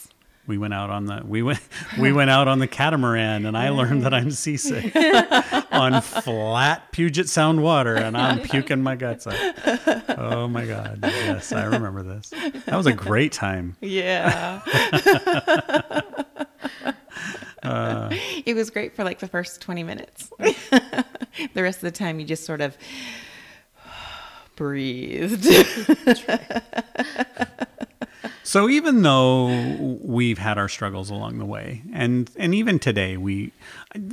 We went out on the we went we went out on the catamaran and I learned that I'm mm. seasick on flat Puget Sound water and I'm puking my guts out. Oh my god. Yes, I remember this. That was a great time. Yeah. Uh. it was great for like the first 20 minutes. the rest of the time, you just sort of breathed. So even though we've had our struggles along the way, and and even today, we,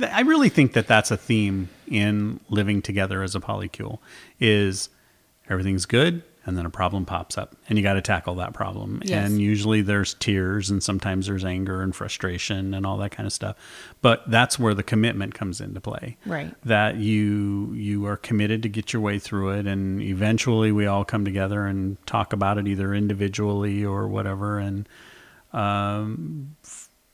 I really think that that's a theme in living together as a polycule. Is everything's good and then a problem pops up and you got to tackle that problem Yes. and usually there's tears and sometimes there's anger and frustration and all that kind of stuff but that's where the commitment comes into play Right. that you you are committed to get your way through it and eventually we all come together and talk about it either individually or whatever and um,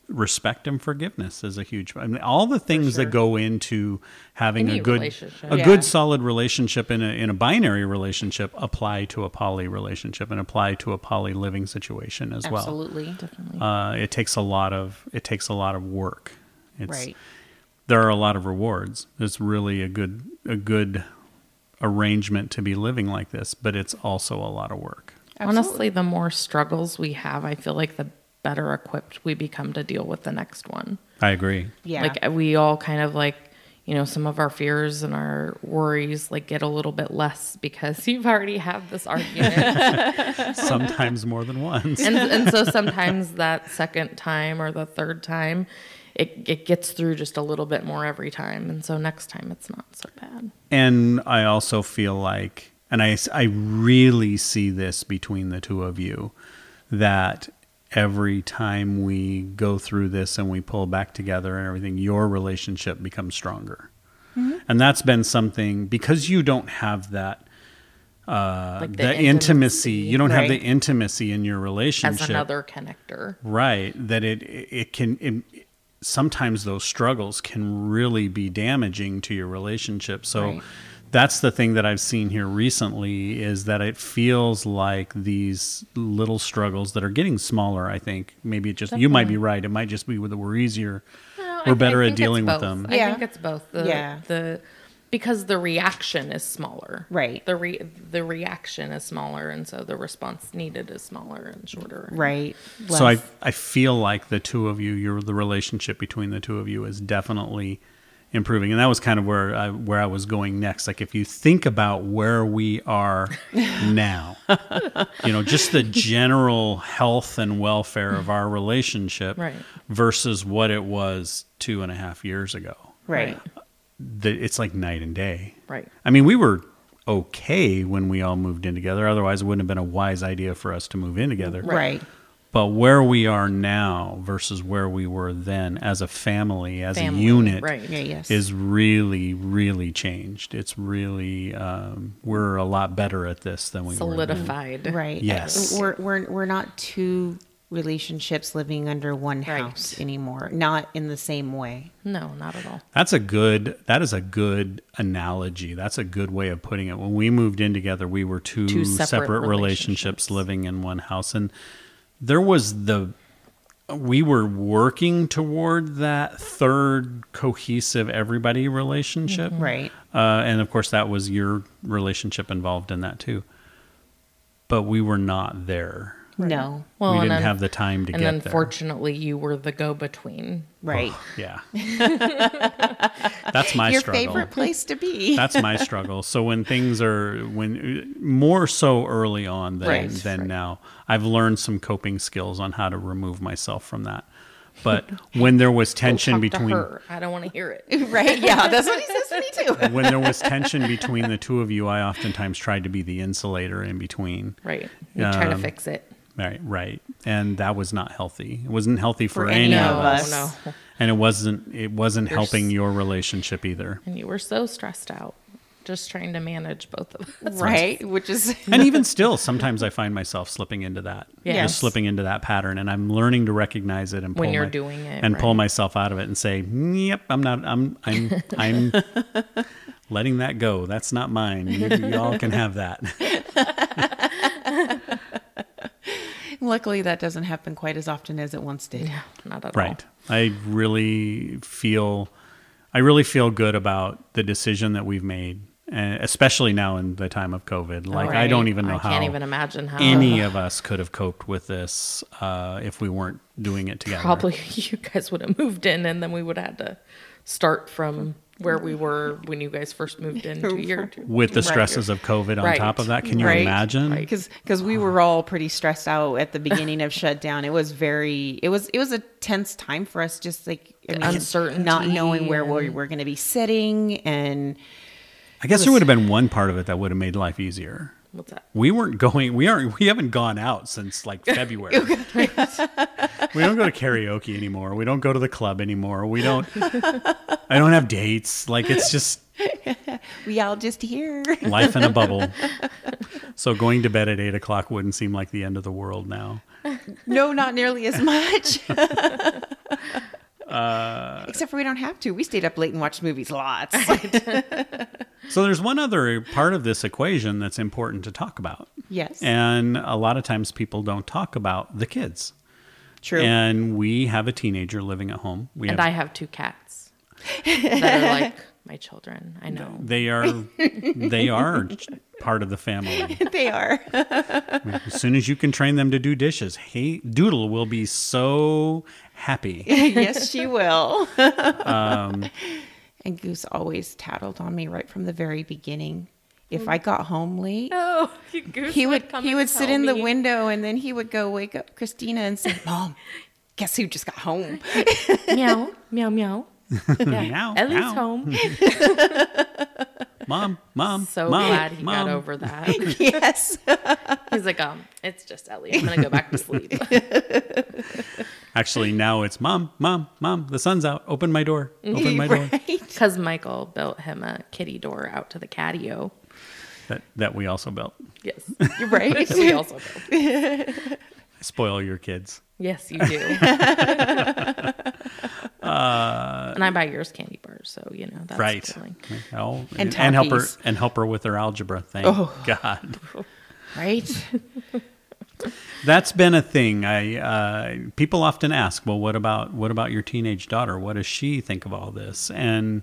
respect and forgiveness is a huge I mean, all the things that go into having Any a good relationship. a Yeah. good solid relationship in a in a binary relationship apply to a poly relationship and apply to a poly living situation as well Absolutely. Definitely. uh, it takes a lot of it takes a lot of work it's, Right. there are a lot of rewards it's really a good a good arrangement to be living like this but it's also a lot of work Honestly, the more struggles we have, I feel like the better equipped we become to deal with the next one. i agree Yeah. Like uh, we all kind of like, you know, some of our fears and our worries like get a little bit less because you've already had this argument. sometimes more than once and and so sometimes that second time or the third time it, it gets through just a little bit more every time and so next time it's not so bad And I also feel like, and I, I really see this between the two of you, that every time we go through this and we pull back together and everything, your relationship becomes stronger. And that's been something because you don't have that uh, Like the, the intimacy. intimacy, You don't have the intimacy in your relationship as another connector right that it it can it, sometimes those struggles can really be damaging to your relationship so Right. That's the thing that i've seen here recently is that it feels like these little struggles that are getting smaller i think maybe it just you might be mm-hmm. right it might just be that we're easier No, we're I- better I at dealing with both. them I Yeah. think it's both. The, Yeah. The because the reaction is smaller. Right. The re, the reaction is smaller, and so the response needed is smaller and shorter. right. so I, I feel like the two of you your the relationship between the two of you is definitely improving and that was kind of where I, where I was going next like if you think about where we are now you know just the general health and welfare of our relationship Right. versus what it was two and a half years ago right. the, it's like night and day Right. I mean we were okay when we all moved in together otherwise it wouldn't have been a wise idea for us to move in together Right. But where we are now versus where we were then as a family, as Family, a unit, right. Yeah, yes. is really, really changed. It's really, um, we're a lot better at this than we were. then. Solidified. Right. Yes. We're we're we're not two relationships living under one Right. house anymore. Not in the same way. No, not at all. That's a good, that is a good analogy. That's a good way of putting it. When we moved in together, we were two, Two separate, separate relationships relationships. living in one house. And there was the, we were working toward that third cohesive everybody relationship. Right. Uh, and of course, that was your relationship involved in that too. But we were not there. No. Well, we didn't un- have the time to get there. and get unfortunately, you were the go-between. Right. there. Yeah. That's my Your struggle. favorite place to be. That's my struggle. So when things are when more so early on than Right, than right. now, I've learned some coping skills on how to remove myself from that. But when there was Go tension talk between her. I don't want to hear it. right. Yeah. That's what he says to me too. when there was tension between the two of you, I oftentimes tried to be the insulator in between. Right. You try to Um, fix it. Right, right. And that was not healthy. It wasn't healthy for, For any, any of of us. us. No. And it wasn't it wasn't You're helping s- your relationship either. And you were so stressed out, just trying to manage both of us. Right. Which is and even still, sometimes I find myself slipping into that. Yes. Just slipping into that pattern. And I'm learning to recognize it and When pull you're my- doing it, and pull myself out of it and say, Yep, I'm not I'm I'm I'm letting that go. That's not mine. You, you all can have that. luckily that doesn't happen quite as often as it once did. Yeah, not at Right. I really feel I really feel good about the decision that we've made, and especially now in the time of COVID. Like I don't even know I how can't even imagine how any of us could have coped with this uh, if we weren't doing it together. probably you guys would have moved in and then we would have had to start from where we were when you guys first moved in two years with the Right. stresses of COVID on Right. top of that. Can you Right. imagine? Right. because we were all pretty stressed out at the beginning of shutdown. It was very it was it was a tense time for us, just like I mean, uncertainty not knowing where we were going to be sitting, and I guess there would have been one part of it that would have made life easier. What's that? We weren't going. We aren't. We haven't gone out since like February. we don't go to karaoke anymore. We don't go to the club anymore. We don't. I don't have dates. Like it's just We all just here. life in a bubble. So going to bed at eight o'clock wouldn't seem like the end of the world now. no, not nearly as much. Uh, Except for we don't have to. We stayed up late and watched movies lots. So there's one other part of this equation that's important to talk about. yes. And a lot of times people don't talk about the kids. True. And we have a teenager living at home. We And have I have two cats that are like my children. I know. they are they are part of the family. they are. As soon as you can train them to do dishes, hey, Doodle will be so happy. yes, she will. Um, and Goose always tattled on me right from the very beginning. If mm. I got home late, Oh, he would he would sit in the window and then he would go wake up Christina and say, "Mom, guess who just got home?" meow, meow, meow. Meow, Ellie's meow. home. Mom, mom, So mom, glad he mom. got over that. yes. He's like, um, it's just Ellie. I'm gonna go back to sleep. Actually, now it's mom, mom, mom. The sun's out. Open my door. Open my door. right. Because Michael built him a kitty door out to the catio. That that we also built. Yes, You're right. we also built. Spoil your kids. Yes, you do. and I buy yours candy bars, so you know that's right. Oh, And and, help her and help her with her algebra thing. Oh. God. right. That's been a thing. I uh, people often ask, "Well, what about what about your teenage daughter? What does she think of all this?" And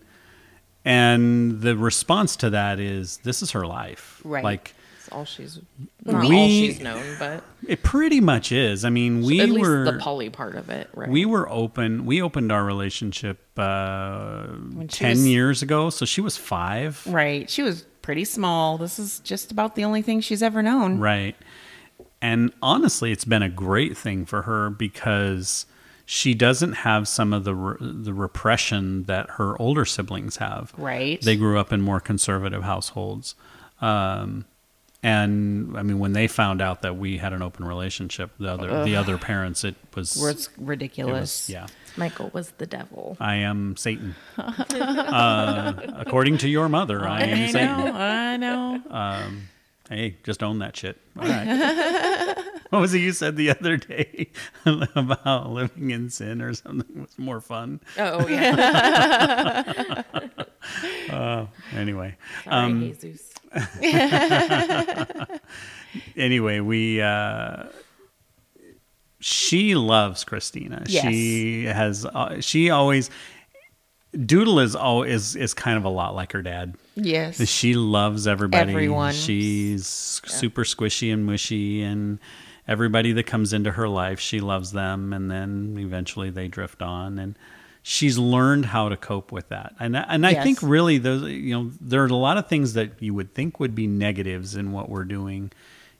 and the response to that is, "This is her life. Right. Like all she's not all she's known, but it pretty much is. I mean, we at least were the poly part of it, right? we were open. We opened our relationship uh, ten was- years ago, so she was five. Right. She was pretty small. This is just about the only thing she's ever known. Right. And honestly, it's been a great thing for her because she doesn't have some of the re- the repression that her older siblings have. Right. They grew up in more conservative households. Um, and I mean, when they found out that we had an open relationship, the other the other parents, it was Where it's it ridiculous. was yeah. Michael was the devil. I am Satan. uh, according to your mother, I am I Satan. know. I know. Um, hey, just own that shit. All right. what was it you said the other day about living in sin or something was more fun? Oh yeah, uh, Anyway, sorry, um, Jesus. anyway, we uh she loves Christina. Yes. She has uh, she always Doodle is all is is kind of a lot like her dad. Yes. She loves everybody. Everyone. She's super squishy and mushy, and everybody that comes into her life, she loves them, and then eventually they drift on, and she's learned how to cope with that. And I- and I Yes. think really those you know there are a lot of things that you would think would be negatives in what we're doing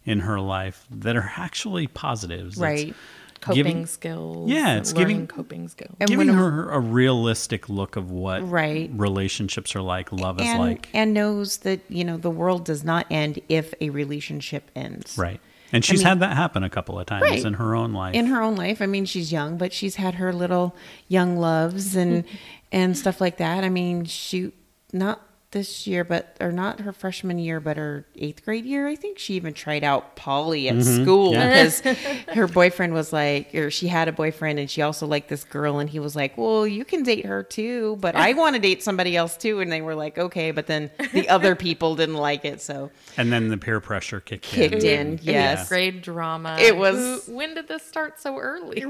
in her life that are actually positives. It's Right. Coping giving- skills. Yeah, it's giving- coping skills. And Giving her a realistic look of what Right. relationships are like, love is like. and knows that, you know, the world does not end if a relationship ends. Right. And she's mean- had that happen a couple of times Right. in her own life. in her own life. I mean, she's young, but she's had her little young loves and mm-hmm. and stuff like that. I mean, she not this year, but or not her freshman year, but her eighth grade year. I think she even tried out poly at mm-hmm. school yeah. because her boyfriend was like, or she had a boyfriend, and she also liked this girl, and he was like, "Well, you can date her too, but I want to date somebody else too." And they were like, "Okay," but then the other people didn't like it, so and then the peer pressure kicked, kicked in. Eighth Yes, grade drama. It was- Who- when did this start so early?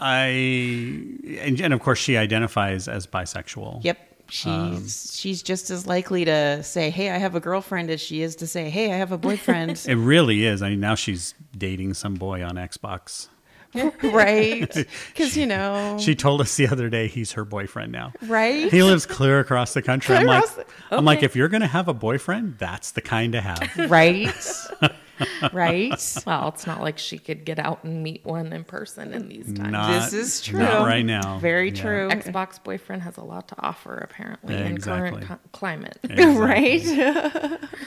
I and, and of course she identifies as bisexual. Yep. Um, she's she's just as likely to say, "Hey, I have a girlfriend," as she is to say, "Hey, I have a boyfriend." It really is. I mean, now she's dating some boy on Xbox. right? Because you know, She told us the other day he's her boyfriend now. right? He lives clear across the country. I'm Clear like, across I'm like, if you're gonna have a boyfriend, that's the kind to have. right? Right? Well, it's not like she could get out and meet one in person in these times. Not- this is true. Not right now. Very Yeah. true. Xbox boyfriend has a lot to offer, apparently, Yeah, in exactly. current co- climate. Right?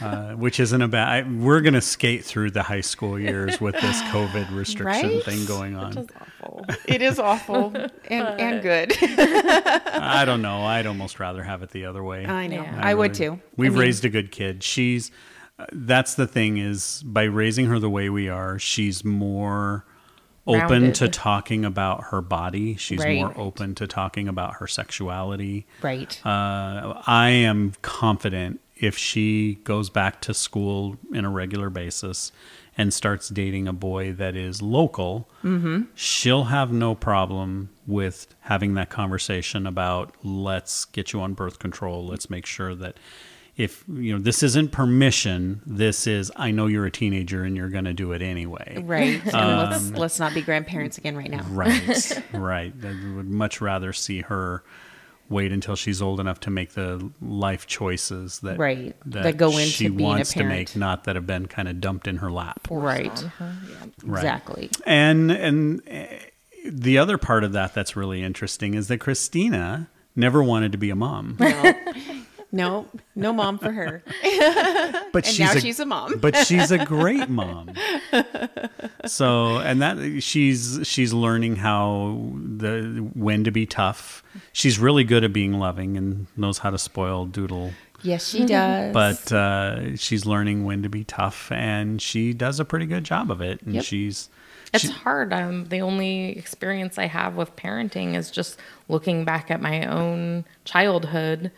Uh, which isn't a bad. I, we're gonna skate through the high school years with this COVID restriction Right? thing going Which on. is awful. It is awful and, and good. I don't know. I'd almost rather have it the other way. I know. Yeah. I, would really- too. We've I mean, raised a good kid. She's that's the thing is by raising her the way we are, she's more open Rounded. to talking about her body. She's Right. more open to talking about her sexuality. Right. Uh, I am confident if she goes back to school in a regular basis and starts dating a boy that is local, she'll have no problem with having that conversation about let's get you on birth control. Let's make sure that if you know this isn't permission, this is I know you're a teenager and you're going to do it anyway. Right. And Um, let's let's not be grandparents again right now. Right, right. I would much rather see her wait until she's old enough to make the life choices that Right, that go into she being a wants to make, not that have been kind of dumped in her lap. Right. Her, yeah. Right. Exactly. And and eh, the other part of that that's really interesting is that Christina never wanted to be a mom, No, no no mom for her. but And she's now a, she's a mom. but she's a great mom. So, and that she's she's learning how the when to be tough. She's really good at being loving and knows how to spoil Doodle. Yes, she does. But uh, she's learning when to be tough, and she does a pretty good job of it. And Yep. she's It's hard. Um, the only experience I have with parenting is just looking back at my own childhood.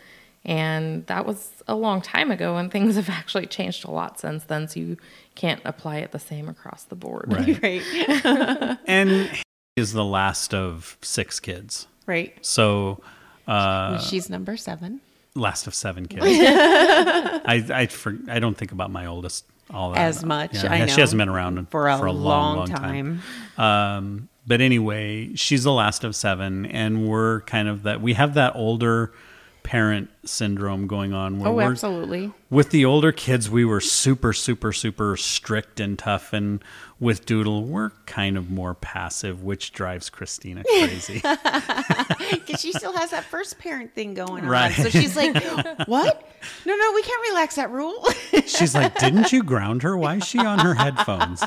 And that was a long time ago, and things have actually changed a lot since then. So you can't apply it the same across the board. right, right. and is the last of six kids. Right. So uh, She's number seven. last of seven kids. I I, for, I don't think about my oldest all that As much, I know. She hasn't been around For a, for a long, long, long time. time. Um, but anyway, she's the last of seven, and we're kind of that. We have that older parent syndrome going on. Where Oh, absolutely. With the older kids, we were super, super, super strict and tough, and with Doodle, we're kind of more passive, which drives Christina crazy. Because she still has that first parent thing going Right. on. So she's like, what? No, no, we can't relax that rule. she's like, "Didn't you ground her? Why is she on her headphones?"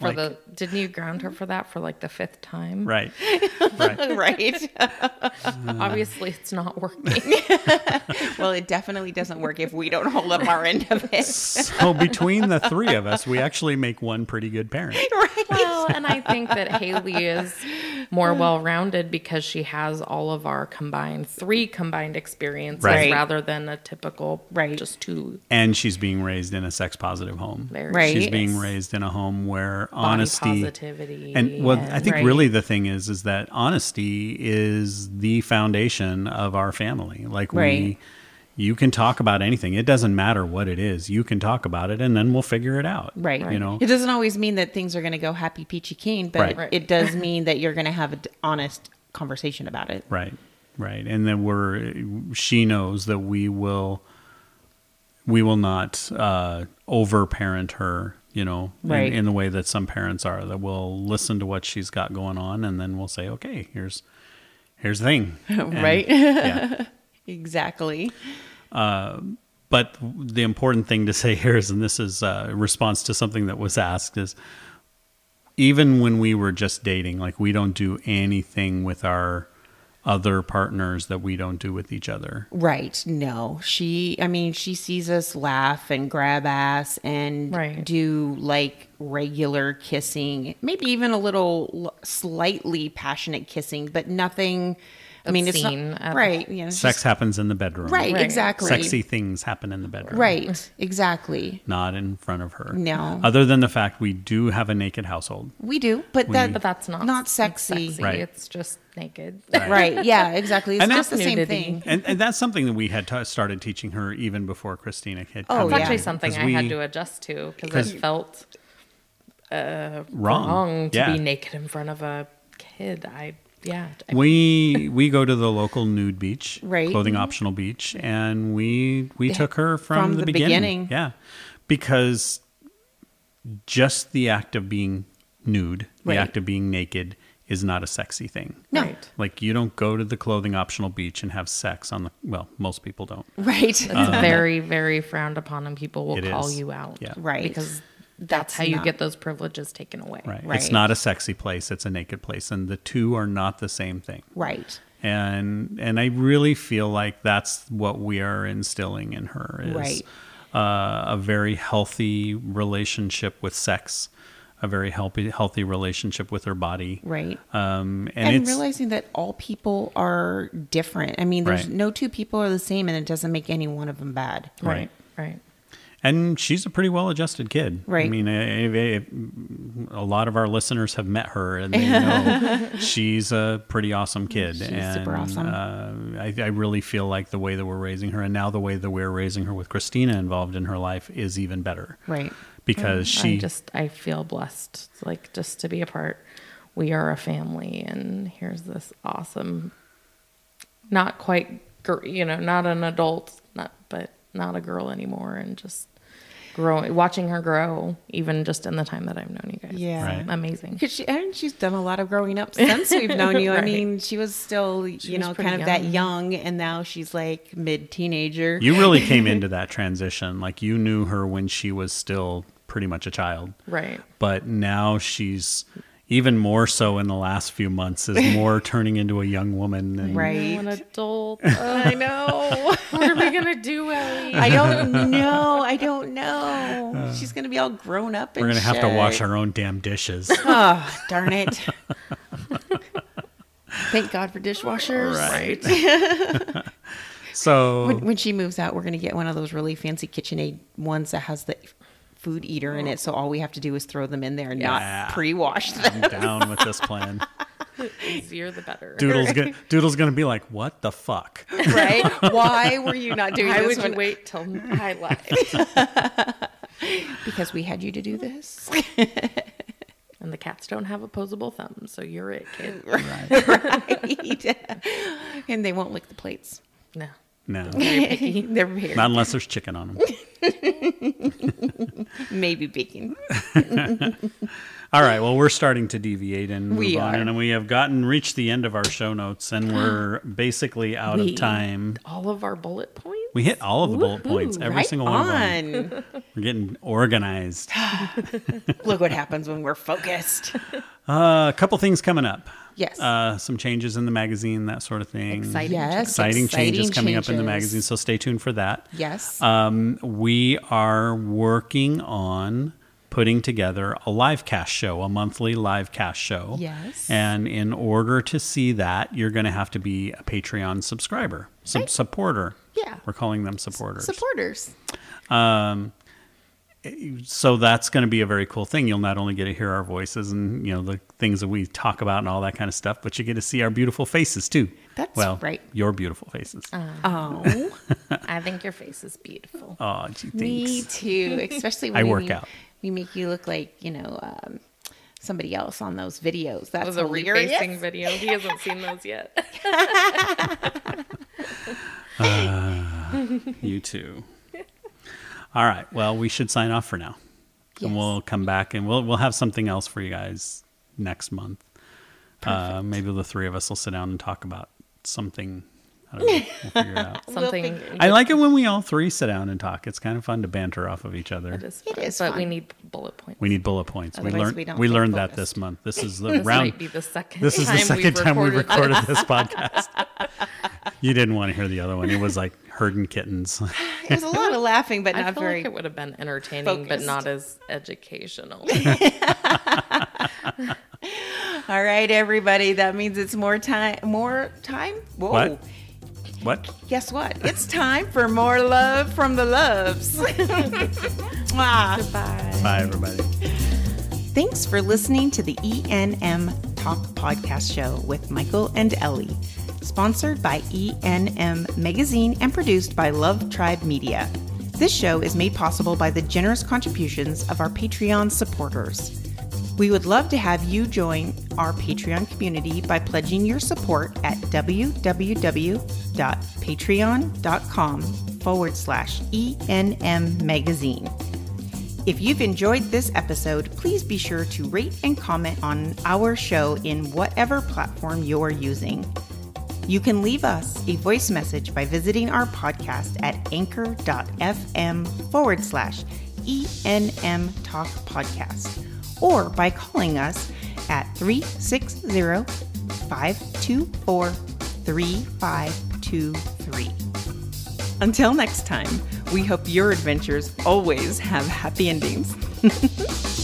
For the didn't you ground her for that for like the fifth time? Right, right. right. Uh. Obviously, it's not working. Well, it definitely doesn't work if we don't hold up our end of it. So between the three of us, we actually make one pretty good parent. well, and I think that Haley is more well rounded because she has all of our combined three combined experiences Right. rather than a typical Right. just two. And she's being raised in a sex positive home. Very Right. She's being raised in a home where Body honesty positivity and well, I think Right. really the thing is is that honesty is the foundation of our family. Like we Right. You can talk about anything. It doesn't matter what it is. You can talk about it and then we'll figure it out. Right. You know. it doesn't always mean that things are going to go happy peachy keen, but Right. Right. it does mean that you're going to have an honest conversation about it. Right, right, and then we're she knows that we will we will not uh, over parent her, you know, in- Right. in, the way that some parents are. That we'll listen to what she's got going on, and then we'll say, okay, here's here's the thing, And- Right. yeah. Exactly. Uh, but the important thing to say here is, and this is uh, a response to something that was asked, is even when we were just dating, like we don't do anything with our other partners that we don't do with each other. Right. No. She I mean, she sees us laugh and grab ass and Right. do like regular kissing, maybe even a little slightly passionate kissing, but nothing I mean, it's Obscene not at all. right, you know, Sex just- happens in the bedroom. right, Right. exactly. Sexy things happen in the bedroom. Right. Exactly. Not in front of her. No. Other than the fact we do have a naked household. We do, but that But that's not not sexy. Right. It's just naked. Right. Yeah, exactly. It's And just the that's same thing. And, and that's something that we had ta started teaching her even before Christina had Oh, come It's yeah. actually something 'Cause I had to adjust to because it felt uh, Wrong. wrong, to Yeah. be naked in front of a kid. I yeah. I- We we go to the local nude beach, Right. clothing optional beach, and we we took her from, From the, the beginning. beginning. Yeah, because just the act of being nude, the act of being naked, is not a sexy thing. No. Right. Like you don't go to the clothing optional beach and have sex on the well, most people don't. Right. It's um, very, very frowned upon, and people will. Call is. you out. Yeah. Right. Because that's, That's how you not- get those privileges taken away. Right. It's not a sexy place, it's a naked place and the two are not the same thing. right. And and I really feel like that's what we are instilling in her is Right. uh, a very healthy relationship with sex, a very healthy healthy relationship with her body. Right. Um, and, And, it's realizing that all people are different. I mean, there's Right. no two people are the same, and it doesn't make any one of them bad. Right. Right. And she's a pretty well adjusted kid. Right. I mean, eh, eh, eh, a lot of our listeners have met her, and they know she's a pretty awesome kid. She's and super awesome. Uh, I, I really feel like the way that we're raising her, and now the way that we're raising her with Christina involved in her life, is even better. Right. Because she I just I feel blessed, like just to be a part. We are a family, and here's this awesome, not quite, you know, not an adult, not but not a girl anymore, and just growing, watching her grow, even just in the time that I've known you guys. Yeah. Right. amazing. Because she and she's done a lot of growing up since we've known you. I mean, she was still, you was know, kind of that young. young, and now she's like mid teenager. you really came into that transition. Like you knew her when she was still pretty much a child. Right. but now she's even more so in the last few months is more turning into a young woman and Right. An adult. Uh, I know. what are we gonna do, Ellie? I don't know. I don't know. She's gonna be all grown up. we're gonna have to wash our own damn dishes Oh, darn it. Thank God for dishwashers. right so When, when she moves out, we're going to get one of those really fancy KitchenAid ones that has the food eater in it. So all we have to do is throw them in there and Yeah. not pre-wash them. i'm down with this plan easier the better. doodle's gonna doodle's gonna be like what the fuck right? Why were you not doing Why this? would you wait till I left? Because we had you to do this. and the cats don't have opposable thumbs, so you're it, kid. right. and they won't lick the plates. No. No Very picky. They're very not unless there's chicken on them maybe bacon. all right well we're starting to deviate and move We on are. and we have gotten reached the end of our show notes and we're basically out We- of time All of our bullet points? we hit all of the bullet points every right single one of them we're getting organized Look what happens when we're focused. Uh, a couple things coming up. Yes. Uh, some changes in the magazine, that sort of thing. Exciting. yes. Exciting, changes exciting coming up in the magazine, so stay tuned for that. Yes. Um, we are working on putting together a live cast show, a monthly live cast show. Yes. And in order to see that, you're going to have to be a Patreon subscriber, sub- supporter. Yeah. We're calling them supporters. Supporters. Um, so that's going to be a very cool thing. You'll not only get to hear our voices and you know the things that we talk about and all that kind of stuff, but you get to see our beautiful faces too. That's well, right. Your beautiful faces. Oh, I think your face is beautiful. oh, gee, me too. Especially when I we work make- out. We make you look like you know um, somebody else on those videos. That's That was a hilarious. rebasing video. He hasn't seen those yet. You too. All right. Well, we should sign off for now, Yes. and we'll come back and we'll we'll have something else for you guys next month. Uh, maybe the three of us will sit down and talk about something. I don't know. We'll figure it out. Something. I like it when we all three sit down and talk. It's kind of fun to banter off of each other. It is, It fun, is but we need bullet points. We need bullet points. We learned we don't we get learned that this month. This is the this round. might be the second. This is the time second time we've recorded this. this podcast. you didn't want to hear the other one. It was like herding kittens. It was a lot of laughing, but I not feel very. like it would have been entertaining, but not as educational. All right, everybody. That means it's more time. More time. Whoa. What? what? Guess what? It's time for more love from the loves. Mwah. Bye. Bye, everybody. Thanks for listening to the ENM Talk Podcast Show with Michael and Ellie, sponsored by ENM Magazine and produced by Love Tribe Media. This show is made possible by the generous contributions of our Patreon supporters. We would love to have you join our Patreon community by pledging your support at www.patreon.com forward slash ENM Magazine. If you've enjoyed this episode, please be sure to rate and comment on our show in whatever platform you're using. You can leave us a voice message by visiting our podcast at anchor.fm forward slash ENM Talk Podcast or by calling us at 360 524 3523. Until next time, we hope your adventures always have happy endings.